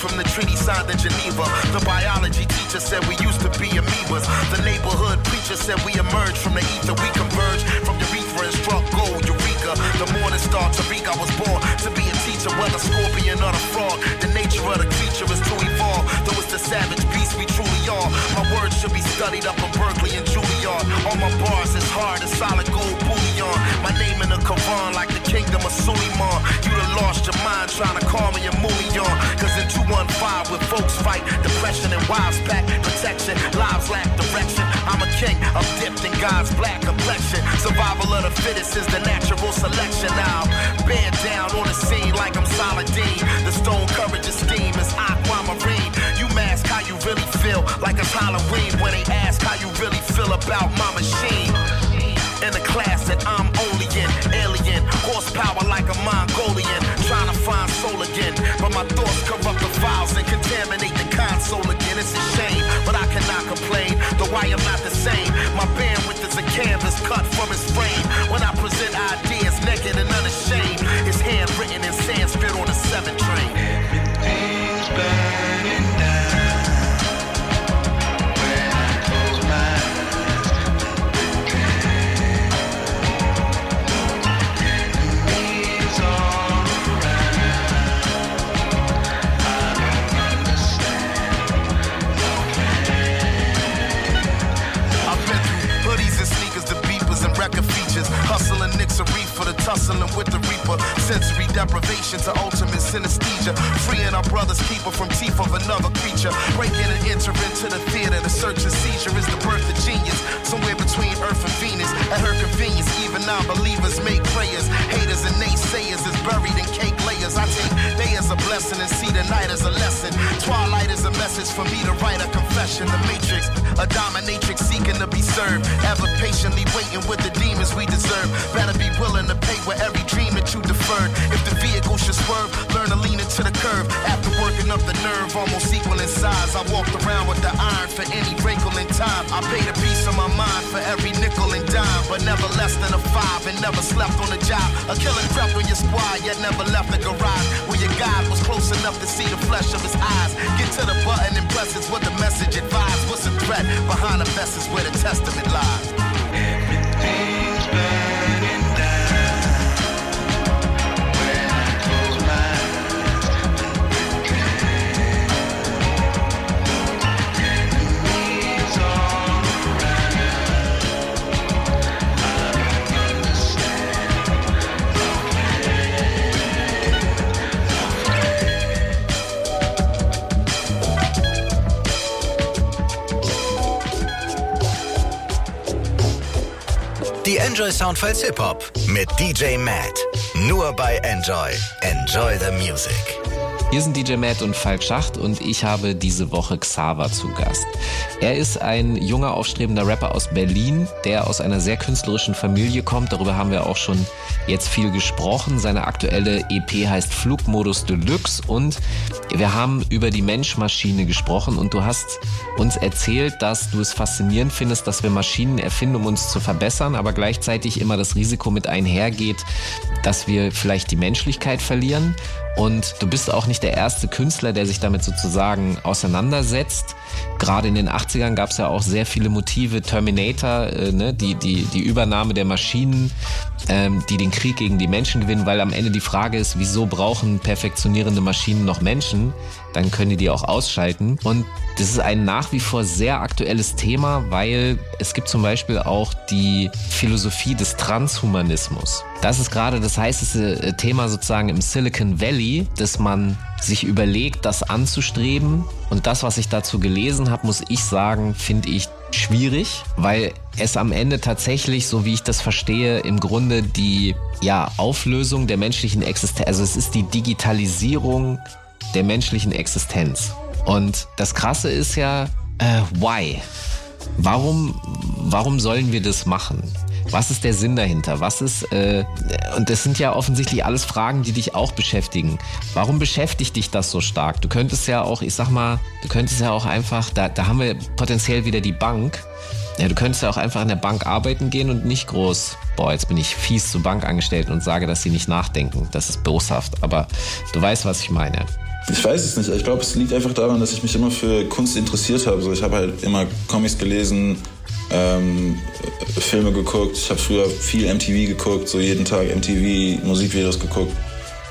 From the treaty signed in Geneva. The biology teacher said we used to be amoebas. The neighborhood preacher said we emerged from the ether. We converged from urethra and struck gold, Eureka. The morning star, Tariq, I was born to be a teacher, whether scorpion or the frog. The nature of the creature is to evolve. Though it's the savage beast we truly are. My words should be studied up in Berkeley and Juilliard. All my bars is hard as solid gold bullion. My name in the Quran like the kingdom of Suleiman. You done lost your mind trying to call me a mullion. Cause in 215 with folks fight, depression and wives pack, protection, lives lack direction. I'm a king, I'm dipped in God's black complexion. Survival of the fittest is the natural selection. Now, bear down on the scene like I'm Saladin. The stone courage of steam is aquamarine. You mask how you really feel, like it's Halloween when they ask how you really feel about my machine. In the class that I'm only in, alien, horsepower like a Mongolian, trying to find soul again. But my thoughts corrupt the files and contaminate the console again. It's a shame, but I cannot complain. Though I am not the same, my bandwidth is a canvas cut from his frame. When I present ideas the tussling with the reaper. Sensory deprivation to ultimate synesthesia. Freeing our brother's keeper from teeth of another creature. Breaking and entering to the theater. The search and seizure is the birth of genius. Somewhere between Earth and Venus. At her convenience, even non-believers make prayers. Haters and naysayers is buried in cake I take day as a blessing and see the night as a lesson. Twilight is a message for me to write a confession. The matrix, a dominatrix seeking to be served. Ever patiently waiting with the demons we deserve. Better be willing to pay with every dream that you deferred. If the vehicle should swerve, learn to lean into the curve. After working up the nerve, almost equal in size. I walked around with the iron for any wrinkle in time. I paid a piece of my mind for every nickel and dime, but never less than a five and never slept on the job. A killer crept on your squad, yet never left the garage. Where your God was close enough to see the flesh of his eyes. Get to the button and press it's what the message advised. What's the threat behind the vest is where the testament lies. Die Enjoy Soundfiles Hip Hop mit DJ Matt. Nur bei Enjoy. Enjoy the Music. Hier sind DJ Matt und Falk Schacht und ich habe diese Woche Xaver zu Gast. Er ist ein junger, aufstrebender Rapper aus Berlin, der aus einer sehr künstlerischen Familie kommt. Darüber haben wir auch schon jetzt viel gesprochen. Seine aktuelle EP heißt Flugmodus Deluxe und wir haben über die Mensch-Maschine gesprochen und du hast uns erzählt, dass du es faszinierend findest, dass wir Maschinen erfinden, um uns zu verbessern, aber gleichzeitig immer das Risiko mit einhergeht, dass wir vielleicht die Menschlichkeit verlieren. Und du bist auch nicht der erste Künstler, der sich damit sozusagen auseinandersetzt. Gerade in den 80ern gab es ja auch sehr viele Motive, Terminator, äh, ne, die, die, die Übernahme der Maschinen, ähm, die den Krieg gegen die Menschen gewinnen, weil am Ende die Frage ist, wieso brauchen perfektionierende Maschinen noch Menschen? Dann können die die auch ausschalten. Und das ist ein nach wie vor sehr aktuelles Thema, weil es gibt zum Beispiel auch die Philosophie des Transhumanismus. Das ist gerade das heißeste Thema sozusagen im Silicon Valley, dass man sich überlegt, das anzustreben. Und das, was ich dazu gelesen habe, muss ich sagen, finde ich schwierig, weil es am Ende tatsächlich, so wie ich das verstehe, im Grunde die ja, Auflösung der menschlichen Existenz, also es ist die Digitalisierung der menschlichen Existenz. Und das Krasse ist ja, äh, why? Warum, warum sollen wir das machen? Was ist der Sinn dahinter? Was ist, äh, und das sind ja offensichtlich alles Fragen, die dich auch beschäftigen. Warum beschäftigt dich das so stark? Du könntest ja auch, ich sag mal, du könntest ja auch einfach, da, da haben wir potenziell wieder die Bank. Ja, du könntest ja auch einfach in der Bank arbeiten gehen und nicht groß, boah, jetzt bin ich fies zu Bankangestellten und sage, dass sie nicht nachdenken. Das ist boshaft, aber du weißt, was ich meine. Ich weiß es nicht. Ich glaube, es liegt einfach daran, dass ich mich immer für Kunst interessiert habe. So, ich habe halt immer Comics gelesen, ähm, Filme geguckt. Ich habe früher viel MTV geguckt, so jeden Tag MTV Musikvideos geguckt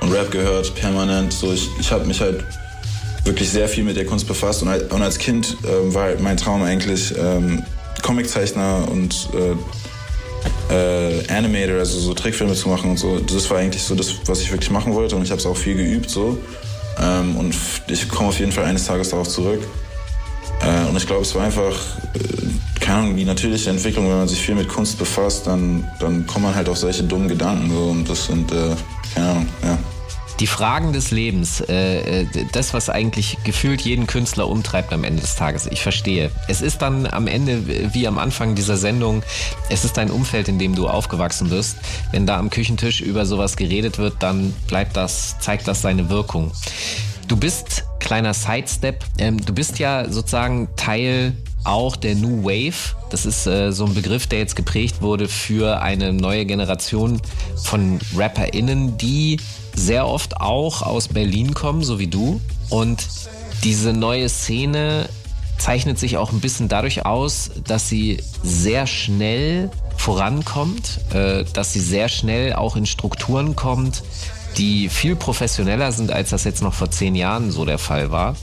und Rap gehört, permanent. So, ich, ich habe mich halt wirklich sehr viel mit der Kunst befasst und, halt, und als Kind ähm, war halt mein Traum eigentlich ähm, Comiczeichner und äh, äh, Animator, also so Trickfilme zu machen und so. Das war eigentlich so das, was ich wirklich machen wollte und ich habe es auch viel geübt so. Ähm, und ich komme auf jeden Fall eines Tages darauf zurück. Äh, und ich glaube, es war einfach, äh, keine Ahnung, die natürliche Entwicklung, wenn man sich viel mit Kunst befasst, dann, dann kommt man halt auf solche dummen Gedanken. So, und das sind, äh, keine Ahnung, ja. Die Fragen des Lebens, äh, äh, das, was eigentlich gefühlt jeden Künstler umtreibt am Ende des Tages. Ich verstehe. Es ist dann am Ende, wie am Anfang dieser Sendung, es ist dein Umfeld, in dem du aufgewachsen bist. Wenn da am Küchentisch über sowas geredet wird, dann bleibt das, zeigt das seine Wirkung. Du bist, kleiner Sidestep, ähm, du bist ja sozusagen Teil auch der New Wave. Das ist äh, so ein Begriff, der jetzt geprägt wurde für eine neue Generation von RapperInnen, die sehr oft auch aus Berlin kommen, so wie du. Und diese neue Szene zeichnet sich auch ein bisschen dadurch aus, dass sie sehr schnell vorankommt, äh, dass sie sehr schnell auch in Strukturen kommt, die viel professioneller sind, als das jetzt noch vor zehn Jahren so der Fall war.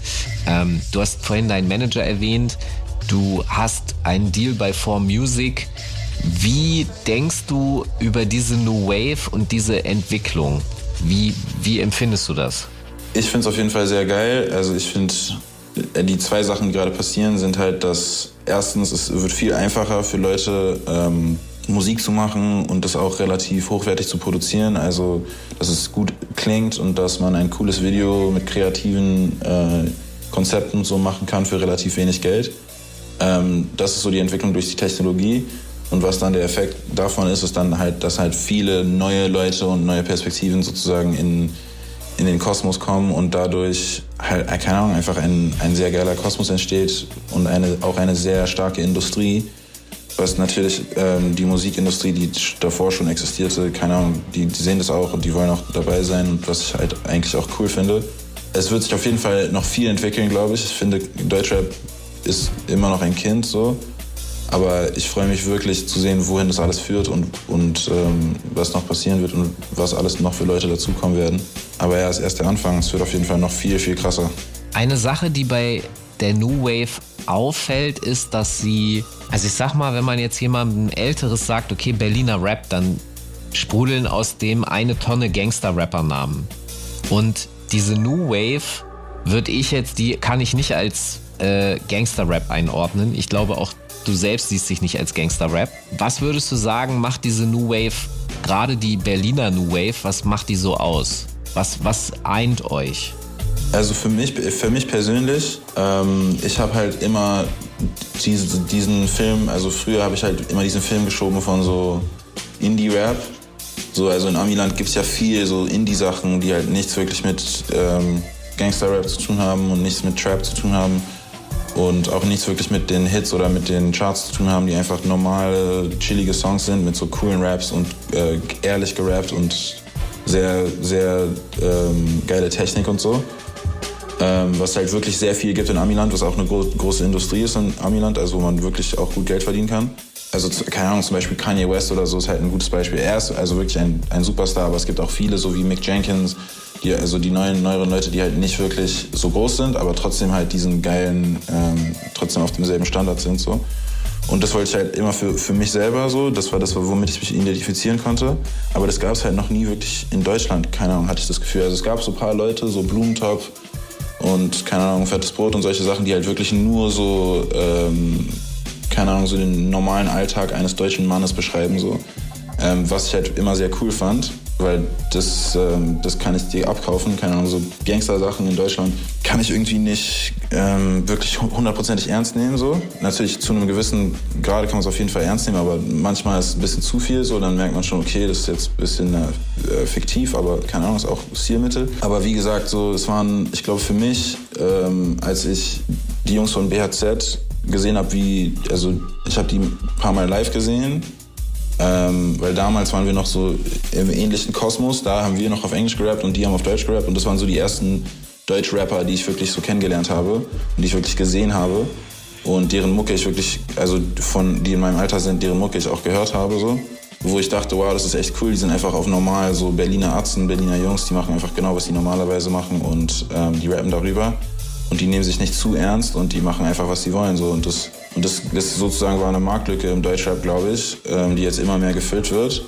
Ähm, du hast vorhin deinen Manager erwähnt, du hast einen Deal bei 4Music. Wie denkst du über diese New Wave und diese Entwicklung? Wie, wie empfindest du das? Ich finde es auf jeden Fall sehr geil. Also ich finde, die zwei Sachen, die gerade passieren, sind halt, dass erstens, es wird viel einfacher für Leute, ähm, Musik zu machen und das auch relativ hochwertig zu produzieren. Also, dass es gut klingt und dass man ein cooles Video mit kreativen äh, Konzepten so machen kann für relativ wenig Geld. Ähm, das ist so die Entwicklung durch die Technologie. Und was dann der Effekt davon ist, ist dann halt, dass halt viele neue Leute und neue Perspektiven sozusagen in, in den Kosmos kommen und dadurch halt, keine Ahnung, einfach ein, ein sehr geiler Kosmos entsteht und eine, auch eine sehr starke Industrie, was natürlich ähm, die Musikindustrie, die davor schon existierte, keine Ahnung, die, die sehen das auch und die wollen auch dabei sein und was ich halt eigentlich auch cool finde. Es wird sich auf jeden Fall noch viel entwickeln, glaube ich. Ich finde, Deutschrap ist immer noch ein Kind so. Aber ich freue mich wirklich zu sehen, wohin das alles führt und, und ähm, was noch passieren wird und was alles noch für Leute dazukommen werden. Aber ja, es ist erst der Anfang. Es wird auf jeden Fall noch viel, viel krasser. Eine Sache, die bei der New Wave auffällt, ist, dass sie, also ich sag mal, wenn man jetzt jemandem Älteres sagt, okay, Berliner Rap, dann sprudeln aus dem eine Tonne Gangster-Rapper-Namen. Und diese New Wave würde ich jetzt, die kann ich nicht als äh, Gangster-Rap einordnen. Ich glaube auch, du selbst siehst dich nicht als Gangster-Rap. Was würdest du sagen, macht diese New Wave, gerade die Berliner New Wave, was macht die so aus? Was, was eint euch? Also für mich, für mich persönlich, ähm, ich habe halt immer diese, diesen Film, also früher habe ich halt immer diesen Film geschoben von so Indie-Rap. So, also in Amiland gibt es ja viel so Indie-Sachen, die halt nichts wirklich mit ähm, Gangster-Rap zu tun haben und nichts mit Trap zu tun haben und auch nichts wirklich mit den Hits oder mit den Charts zu tun haben, die einfach normale, chillige Songs sind mit so coolen Raps und äh, ehrlich gerappt und sehr, sehr ähm, geile Technik und so. Ähm, was halt wirklich sehr viel gibt in Amiland, was auch eine gro große Industrie ist in Amiland, also wo man wirklich auch gut Geld verdienen kann. Also keine Ahnung, zum Beispiel Kanye West oder so ist halt ein gutes Beispiel. Er ist also wirklich ein, ein Superstar, aber es gibt auch viele, so wie Mick Jenkins, die, also die neuen, neueren Leute, die halt nicht wirklich so groß sind, aber trotzdem halt diesen geilen, ähm, trotzdem auf demselben Standard sind so. Und das wollte ich halt immer für, für mich selber so. Das war das, womit ich mich identifizieren konnte. Aber das gab es halt noch nie wirklich in Deutschland. Keine Ahnung, hatte ich das Gefühl. Also es gab so ein paar Leute, so Blumentop und keine Ahnung, fettes Brot und solche Sachen, die halt wirklich nur so, ähm, keine Ahnung, so den normalen Alltag eines deutschen Mannes beschreiben so. Ähm, was ich halt immer sehr cool fand weil das, ähm, das kann ich dir abkaufen. Keine Ahnung, so Gangster-Sachen in Deutschland kann ich irgendwie nicht ähm, wirklich hundertprozentig ernst nehmen. So. Natürlich zu einem gewissen Grade kann man es auf jeden Fall ernst nehmen, aber manchmal ist es ein bisschen zu viel. So, dann merkt man schon, okay, das ist jetzt ein bisschen äh, fiktiv, aber keine Ahnung, ist auch Stilmittel. Aber wie gesagt, so, es waren, ich glaube für mich, ähm, als ich die Jungs von BHZ gesehen habe, wie, also ich habe die ein paar Mal live gesehen ähm, weil damals waren wir noch so im ähnlichen Kosmos. Da haben wir noch auf Englisch gerappt und die haben auf Deutsch gerappt. Und das waren so die ersten Deutsch-Rapper, die ich wirklich so kennengelernt habe und die ich wirklich gesehen habe und deren Mucke ich wirklich, also von, die in meinem Alter sind, deren Mucke ich auch gehört habe, so. Wo ich dachte, wow, das ist echt cool, die sind einfach auf normal, so Berliner Atzen, Berliner Jungs, die machen einfach genau, was die normalerweise machen und ähm, die rappen darüber. Und die nehmen sich nicht zu ernst und die machen einfach, was sie wollen, so. Und das, und das, das sozusagen war eine Marktlücke im Deutschrap, glaube ich, ähm, die jetzt immer mehr gefüllt wird.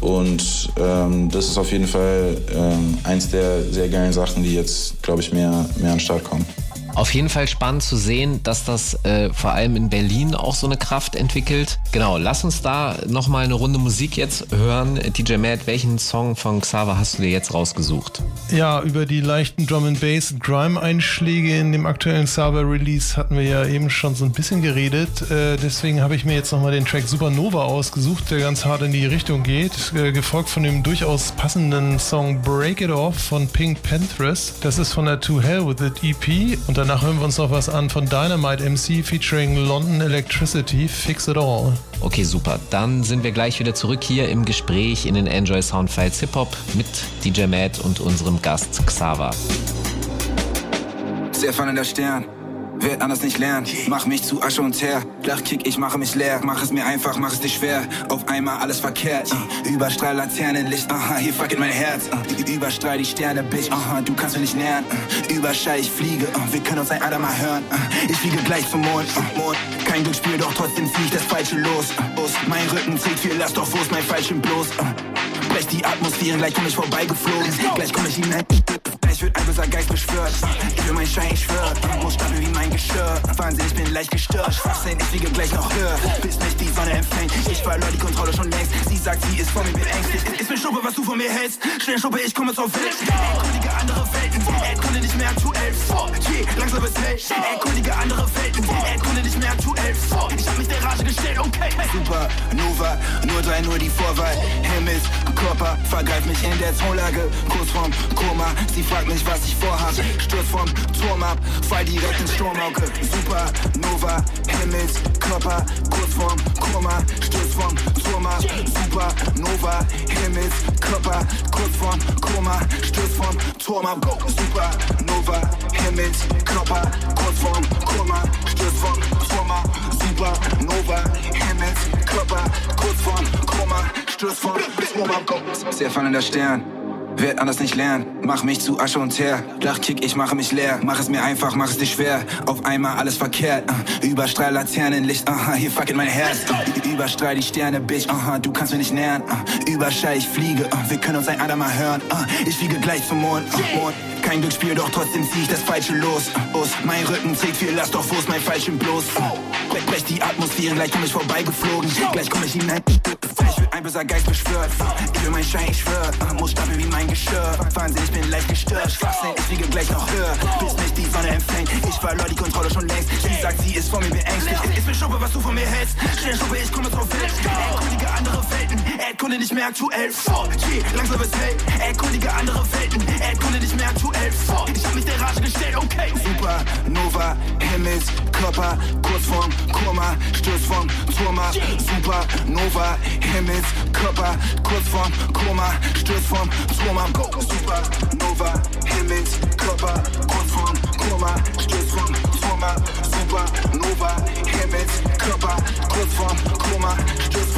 Und ähm, das ist auf jeden Fall ähm, eins der sehr geilen Sachen, die jetzt, glaube ich, mehr, mehr an den Start kommen. Auf jeden Fall spannend zu sehen, dass das äh, vor allem in Berlin auch so eine Kraft entwickelt. Genau, lass uns da nochmal eine Runde Musik jetzt hören. DJ Matt, welchen Song von Xaver hast du dir jetzt rausgesucht? Ja, über die leichten Drum and Bass und Grime Einschläge in dem aktuellen Xaver Release hatten wir ja eben schon so ein bisschen geredet. Äh, deswegen habe ich mir jetzt nochmal den Track Supernova ausgesucht, der ganz hart in die Richtung geht, äh, gefolgt von dem durchaus passenden Song Break It Off von Pink Panthers. Das ist von der To Hell With It EP und danach hören wir uns noch was an von Dynamite MC featuring London Electricity Fix It All. Okay, super. Dann sind wir gleich wieder zurück hier im Gespräch in den Enjoy Soundfiles Hip Hop mit DJ Matt und unserem Gast Xaver. Sehr fallender Stern. Werd anders nicht lernen, mach mich zu Asche und Teer. Lachkick, ich mache mich leer, mach es mir einfach, mach es dir schwer. Auf einmal alles verkehrt, uh, überstrahl Laternenlicht, aha, hier fucking mein Herz. Uh, überstrahl die Sterne, Bitch, aha, du kannst mich nicht nähern. Uh, überschall, ich fliege, uh, wir können uns ein Ader mal hören. Uh, ich fliege gleich zum Mond, uh, Mond. Kein Glücksspiel, doch trotzdem zieh ich das Falsche los. Uh. Mein Rücken zählt viel Last, doch wo ist mein Falschen bloß? Uh, Brech die Atmosphäre, gleich komm ich vorbeigeflogen. Gleich komm ich hinein. Gleich wird ein böser Geist beschwört. Ich will mein Schein, ich schwör. Muss stapel wie mein Geschirr. Wahnsinn, ich bin leicht gestört. Schwachsinn, ich fliege gleich noch höher. Bis mich die Sonne empfängt. Ich verlor die Kontrolle schon längst. Sie sagt, sie ist vor mir beängstigt. Ist mir Schuppe, was du von mir hältst. Schnell Schuppe, ich komme zur Welt. Erkundige andere Welten. Erkunde nicht mehr aktuell. Vor, je, langsam ist hell. Erkundige andere Welten. Erkunde nicht mehr aktuell. Vor, ich hab mich der Rage gestellt, okay. Super, Nova, nur drei, nur die Vorwahl. Himmels, Körper, vergreif mich in der Tonlage. Kurz vorm Koma, fragt mich, was ich vorhab. Stürz vom Turm ab, fall direkt ins Sturmauke. Super, Nova, Himmels, Körper, kurz vorm Koma. Stürz vom Turm ab, Super, Nova, Himmels, Körper, kurz vorm Koma. Stürz vom Turm ab. Super, Nova, Himmels, Körper, kurz vorm Koma. Stürz vom Turm ab, Super, Nova, Himmels, Körper, kurz vorm Koma. Stürz vom Turm ab. Sehr fallender Stern. Werd anders nicht lernen, mach mich zu Asche und Teer. Lachkick, ich mache mich leer, mach es mir einfach, mach es dir schwer. Auf einmal alles verkehrt, uh, überstrahl Laternenlicht, aha, hier fucking mein Herz. Uh, überstrahl die Sterne, Bitch, aha, du kannst mir nicht nähern. Uh, überschall, ich fliege, uh, wir können uns ein Ader mal hören. Uh, ich fliege gleich zum Mond, uh, Mond. Kein Glücksspiel, doch trotzdem zieh ich das Falsche los. Uh. Mein Rücken zählt viel Last, doch wo mein Falschen bloß? Uh, brech, brech die Atmosphäre, gleich komm ich vorbeigeflogen. Gleich komm ich hinein. Vielleicht wird ein böser Geist beschwört. Ich will mein Schein, ich schwör. Muss stapeln wie mein Geschirr. Wahnsinn, ich bin leicht gestört. Schwachsinn, ich fliege gleich noch höher. Bis mich die Sonne empfängt. Ich verlor die Kontrolle schon längst. Sie sagt, sie ist vor mir beängstigt. Ist mir Schuppe, was du von mir hältst. Schnell Schuppe, ich komme zur Welt. Erkundige andere Welten. Erkunde nicht mehr aktuell. Vor, je, langsam ist hell. Erkundige andere Welten. Erkunde nicht mehr aktuell. Vor, ich hab mich der Rage gestellt, okay. Super, Nova, Himmels, Körper, kurz vorm Koma. Stürz vom Turm ab. Super, Nova, Himmels, Körper, kurz vorm Koma, stürzt vom Turm ab. Go. Super, Nova, Himmels, Körper, kurz vorm Koma, stürzt vom Turm ab. Super, Nova, Himmels, Körper, kurz vorm Koma, stürzt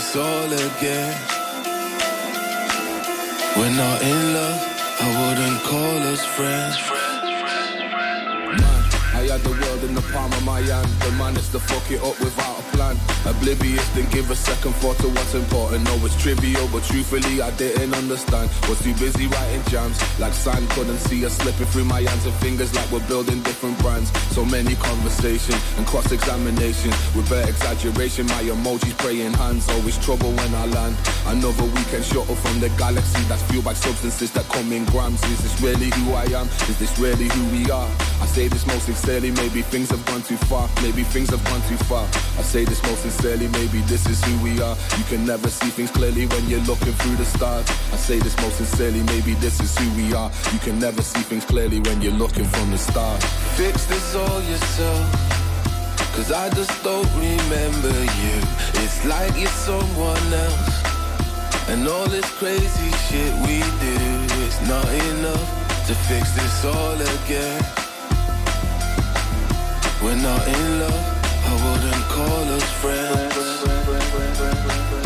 this all again. We're not in love, I wouldn't call us friends. Man, I had the world in the palm of my hand. The man is to fuck it up without plan. Oblivious, then give a second thought to what's important. No, it's trivial, but truthfully, I didn't understand. Was too busy writing jams. Like sand, couldn't see us slipping through my hands and fingers like we're building different brands. So many conversations and cross examination. With bare exaggeration, my emojis praying hands. Always trouble when I land. Another weekend shuttle from the galaxy that's fueled by substances that come in grams. Is this really who I am? Is this really who we are? I say this most sincerely, maybe things have gone too far. Maybe things have gone too far. I say this most sincerely, maybe this is who we are. You can never see things clearly when you're looking through the stars. I say this most sincerely, maybe this is who we are. You can never see things clearly when you're looking from the stars. Fix this all yourself. Cause I just don't remember you. It's like you're someone else. And all this crazy shit we do is not enough to fix this all again. We're not in love, call us friends.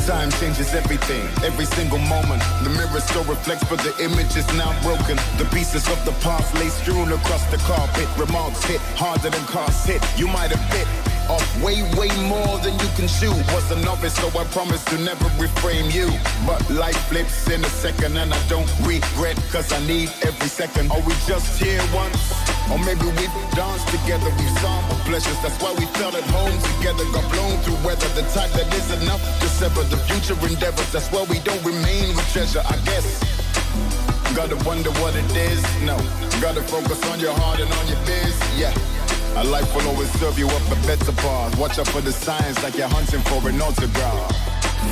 Time changes everything, every single moment. The mirror still reflects, but the image is now broken. The pieces of the past lay strewn across the carpet. Remarks hit harder than cars hit. You might have bit off way, way more than you can chew. Was a novice, so I promise to never reframe you. But life flips in a second, and I don't regret, cause I need every second. Are we just here once? Or maybe we danced together, we sampled pleasures. That's why we felt at home together. Got blown through weather, the type that is enough to sever the future endeavors. That's why we don't remain with treasure, I guess. Gotta wonder what it is. No, gotta focus on your heart and on your biz. Yeah. A life will always serve you up a better path. Watch out for the signs like you're hunting for an autograph.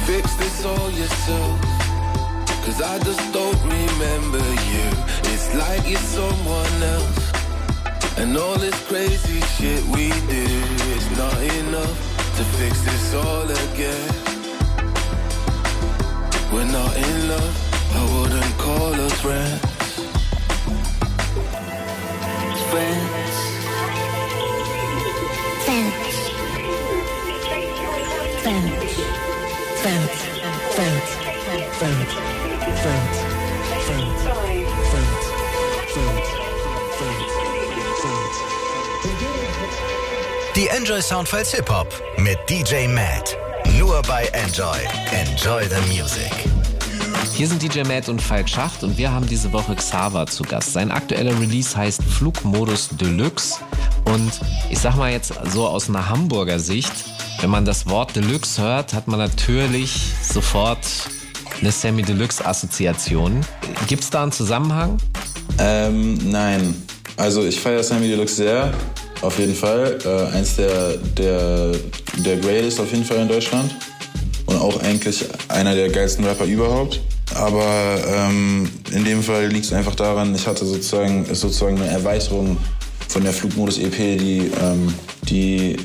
Fix this all yourself. Cause I just don't remember you. It's like you're someone else. And all this crazy shit we do is not enough to fix this all again. We're not in love, I wouldn't call us friends. Friends. Die Enjoy Soundfiles Hip Hop mit DJ Matt. Nur bei Enjoy. Enjoy the Music. Hier sind DJ Matt und Falk Schacht und wir haben diese Woche Xaver zu Gast. Sein aktueller Release heißt Flugmodus Deluxe und ich sag mal jetzt so aus einer Hamburger Sicht, wenn man das Wort Deluxe hört, hat man natürlich sofort eine Sammy Deluxe Assoziation. Gibt's da einen Zusammenhang? Ähm, nein. Also ich feiere Sammy Deluxe sehr, auf jeden Fall. Äh, eins der, der, der Greatest auf jeden Fall in Deutschland. Und auch eigentlich einer der geilsten Rapper überhaupt. Aber ähm, in dem Fall liegt es einfach daran, ich hatte sozusagen, sozusagen eine Erweiterung von der Flugmodus EP, die, ähm, die,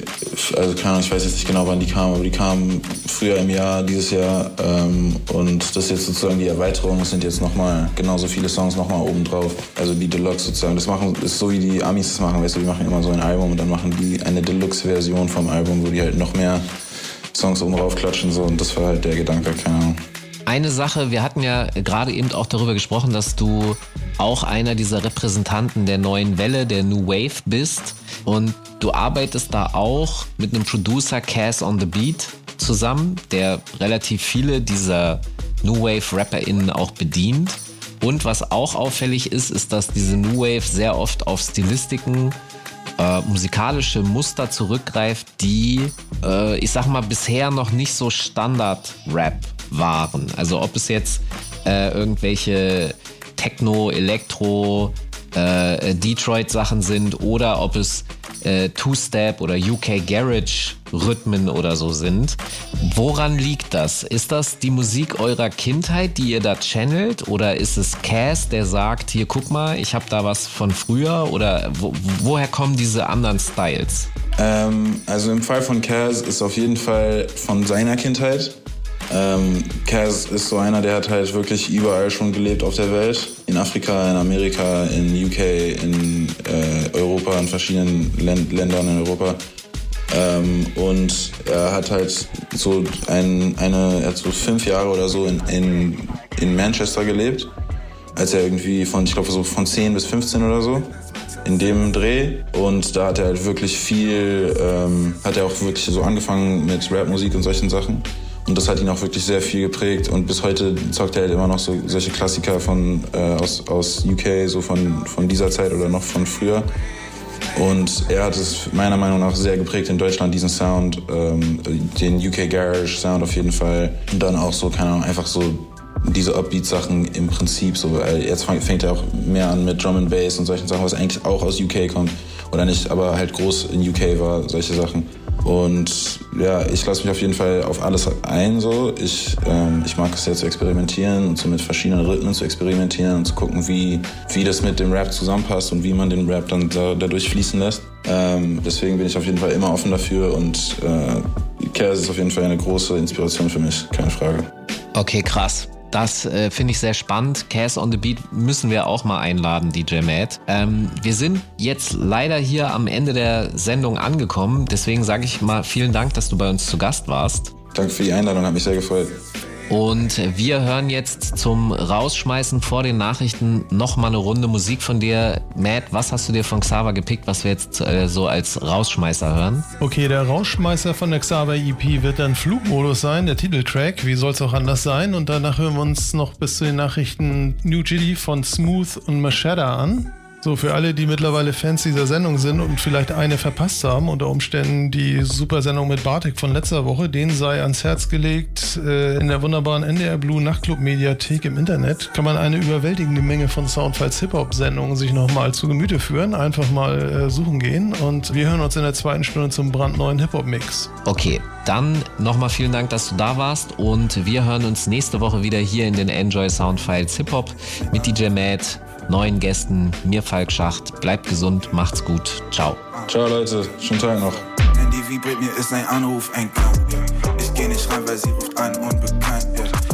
also keine Ahnung, ich weiß jetzt nicht genau, wann die kam, aber die kam früher im Jahr, dieses Jahr. Ähm, und das ist jetzt sozusagen die Erweiterung. Es sind jetzt nochmal genauso viele Songs nochmal oben drauf. Also die Deluxe sozusagen. Das machen, ist so wie die Amis das machen, weißt du, die machen immer so ein Album und dann machen die eine Deluxe-Version vom Album, wo die halt noch mehr Songs oben drauf klatschen so. Und das war halt der Gedanke, keine Ahnung. Eine Sache, wir hatten ja gerade eben auch darüber gesprochen, dass du auch einer dieser Repräsentanten der neuen Welle, der New Wave bist. Und du arbeitest da auch mit einem Producer, Cass on the Beat, zusammen, der relativ viele dieser New Wave RapperInnen auch bedient. Und was auch auffällig ist, ist, dass diese New Wave sehr oft auf Stilistiken äh, musikalische Muster zurückgreift, die, äh, ich sag mal, bisher noch nicht so Standard-Rap waren. Also ob es jetzt äh, irgendwelche Techno, Elektro, äh, Detroit-Sachen sind oder ob es äh, Two-Step oder UK Garage-Rhythmen oder so sind. Woran liegt das? Ist das die Musik eurer Kindheit, die ihr da channelt? Oder ist es Cass, der sagt, hier guck mal, ich habe da was von früher? Oder wo, woher kommen diese anderen Styles? Ähm, also im Fall von Kaz ist auf jeden Fall von seiner Kindheit. Ähm, Kaz ist so einer, der hat halt wirklich überall schon gelebt auf der Welt. In Afrika, in Amerika, in UK, in äh, Europa, in verschiedenen Län Ländern in Europa. Ähm, und er hat halt so ein, eine, er hat so fünf Jahre oder so in, in, in Manchester gelebt. Als er irgendwie von, ich glaube so von 10 bis 15 oder so in dem Dreh und da hat er halt wirklich viel, ähm, hat er auch wirklich so angefangen mit Rapmusik und solchen Sachen und das hat ihn auch wirklich sehr viel geprägt und bis heute zockt er halt immer noch so solche Klassiker von äh, aus, aus UK, so von, von dieser Zeit oder noch von früher und er hat es meiner Meinung nach sehr geprägt in Deutschland, diesen Sound, ähm, den UK Garage Sound auf jeden Fall und dann auch so, keine Ahnung, einfach so diese Upbeat-Sachen im Prinzip so. Jetzt fängt er auch mehr an mit Drum and Bass und solchen Sachen, was eigentlich auch aus UK kommt. Oder nicht, aber halt groß in UK war, solche Sachen. Und ja, ich lasse mich auf jeden Fall auf alles ein. So. Ich, ähm, ich mag es ja zu experimentieren und so mit verschiedenen Rhythmen zu experimentieren und zu gucken, wie, wie das mit dem Rap zusammenpasst und wie man den Rap dann da, dadurch fließen lässt. Ähm, deswegen bin ich auf jeden Fall immer offen dafür und äh, Kers ist auf jeden Fall eine große Inspiration für mich, keine Frage. Okay, krass. Das äh, finde ich sehr spannend. Cass on the Beat müssen wir auch mal einladen, DJ Matt. Ähm, wir sind jetzt leider hier am Ende der Sendung angekommen. Deswegen sage ich mal vielen Dank, dass du bei uns zu Gast warst. Danke für die Einladung, hat mich sehr gefreut. Und wir hören jetzt zum Rausschmeißen vor den Nachrichten nochmal eine Runde Musik von dir. Matt, was hast du dir von Xaver gepickt, was wir jetzt äh, so als Rausschmeißer hören? Okay, der Rausschmeißer von der Xaver EP wird dann Flugmodus sein, der Titeltrack. Wie soll es auch anders sein? Und danach hören wir uns noch bis zu den Nachrichten New Giddy von Smooth und Machada an. So, für alle, die mittlerweile Fans dieser Sendung sind und vielleicht eine verpasst haben, unter Umständen die Super-Sendung mit Bartik von letzter Woche, denen sei ans Herz gelegt, äh, in der wunderbaren NDR Blue Nachtclub Mediathek im Internet kann man eine überwältigende Menge von Soundfiles Hip-Hop-Sendungen sich nochmal zu Gemüte führen. Einfach mal äh, suchen gehen und wir hören uns in der zweiten Stunde zum brandneuen Hip-Hop-Mix. Okay, dann nochmal vielen Dank, dass du da warst und wir hören uns nächste Woche wieder hier in den Enjoy Soundfiles Hip-Hop mit DJ Matt neuen Gästen, mir Falk Schacht. Bleibt gesund, macht's gut. Ciao. Ciao Leute, schönen Tag noch. Handy vibriert, mir ist ein Anruf entgangen. Ich geh nicht rein, weil sie ruft an, unbekannt.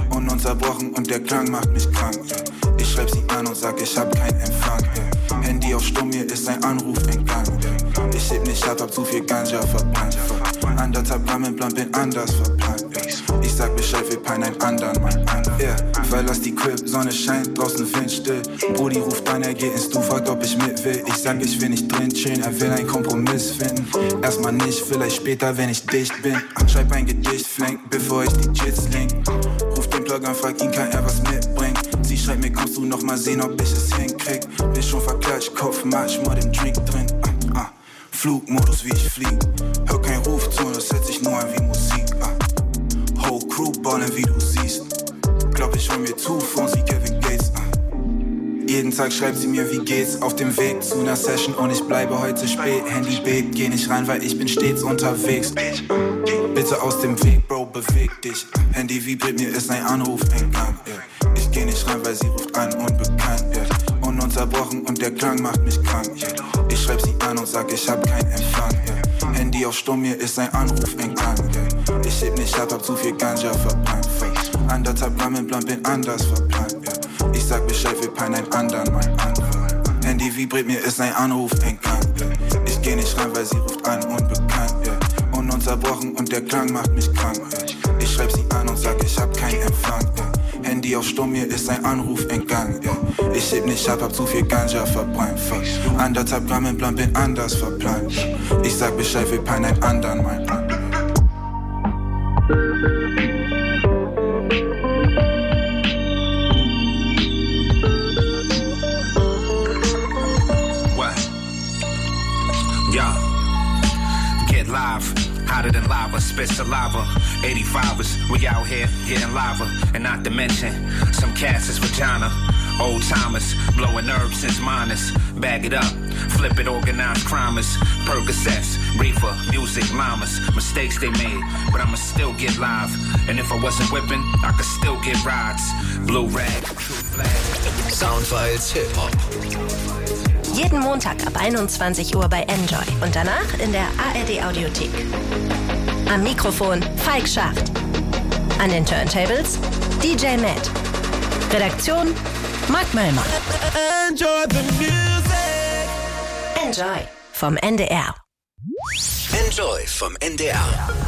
Ununterbrochen und der Klang macht mich krank. Ich schreib sie an und sag, ich hab keinen Empfang. Handy auf Stumm, mir ist ein Anruf entgangen. Ich heb nicht ab, hab zu viel Ganja verbrannt. Anderthalb Gramm im Plan, bin anders verplant. Ich sag Bescheid, wir peinen einen anderen, mein anderer. Yeah, weil lass die Crib, Sonne scheint, draußen Wind still. Brudi ruft an, er geht ins Du, fragt, ob ich mit will. Ich sag, ich will nicht drin chillen, er will einen Kompromiss finden. Erstmal nicht, vielleicht später, wenn ich dicht bin. Schreib ein Gedicht, flank, bevor ich die Jits link. Ruf den Plug an, frag ihn, kann er was mitbringen. Sie schreibt mir, kommst du noch mal sehen, ob ich es hinkrieg. Bin schon verklatscht, Kopf, matsch, mal den Drink drin. Flugmodus, wie ich flieg. Hör kein Rufton, das hört sich nur an wie Musik. Ah. Whole Crew ballen, wie du siehst. Glaub ich hol mir zu von sie Kevin Gates. Ah. Jeden Tag schreibt sie mir, wie geht's auf dem Weg zu einer Session und ich bleibe heute spät. Handy bebt, geh nicht rein, weil ich bin stets unterwegs. Bitte aus dem Weg, Bro, beweg dich. Handy vibriert, mir ist ein Anruf entgangen. Yeah. Ich geh nicht rein, weil sie ruft an, unbekannt. Yeah. Ununterbrochen und der Klang macht mich krank. Yeah. Schreib sie an und sag, ich hab keinen Empfang. Yeah. Handy auf Stumm, mir ist ein Anruf entgangen. Yeah. Ich heb nicht ab, hab zu viel Ganja verbrannt. Anderthalb Gramm im Plan, bin anders verplant. Yeah. Ich sag Bescheid, wir peinen einen anderen, mein anderer. Handy vibriert, mir ist ein Anruf entgangen. Yeah. Ich geh nicht rein, weil sie ruft an, unbekannt. Yeah. Ununterbrochen und der Klang macht mich krank. Yeah. Ich schreib sie an und sag, ich hab keinen Empfang. Handy auf Stumm, mir ist ein Anruf entgangen. Yeah. Ich heb nicht ab, hab zu viel Ganja verbrannt. Fuck. Anderthalb Gramm im Plan, bin anders verplant. Ich sag Bescheid, wir peinen einen anderen, mein anderer. Spit saliva. 85ers, we out here getting lava. And not to mention, some cats is vagina. Old timers, blowing herbs since minus. Bag it up, flip it, organized crimers. Percocets, reefer, music, llamas. Mistakes they made, but I'ma still get live. And if I wasn't whipping, I could still get rides. Blue rag, true flag. Soundfiles Hip Hop. Jeden Montag ab 21 Uhr bei Enjoy und danach in der ARD Audiothek. Am Mikrofon Falk Schacht. An den Turntables DJ Matt. Redaktion Mark Möllmann. Enjoy the music. Enjoy vom NDR. Enjoy vom NDR.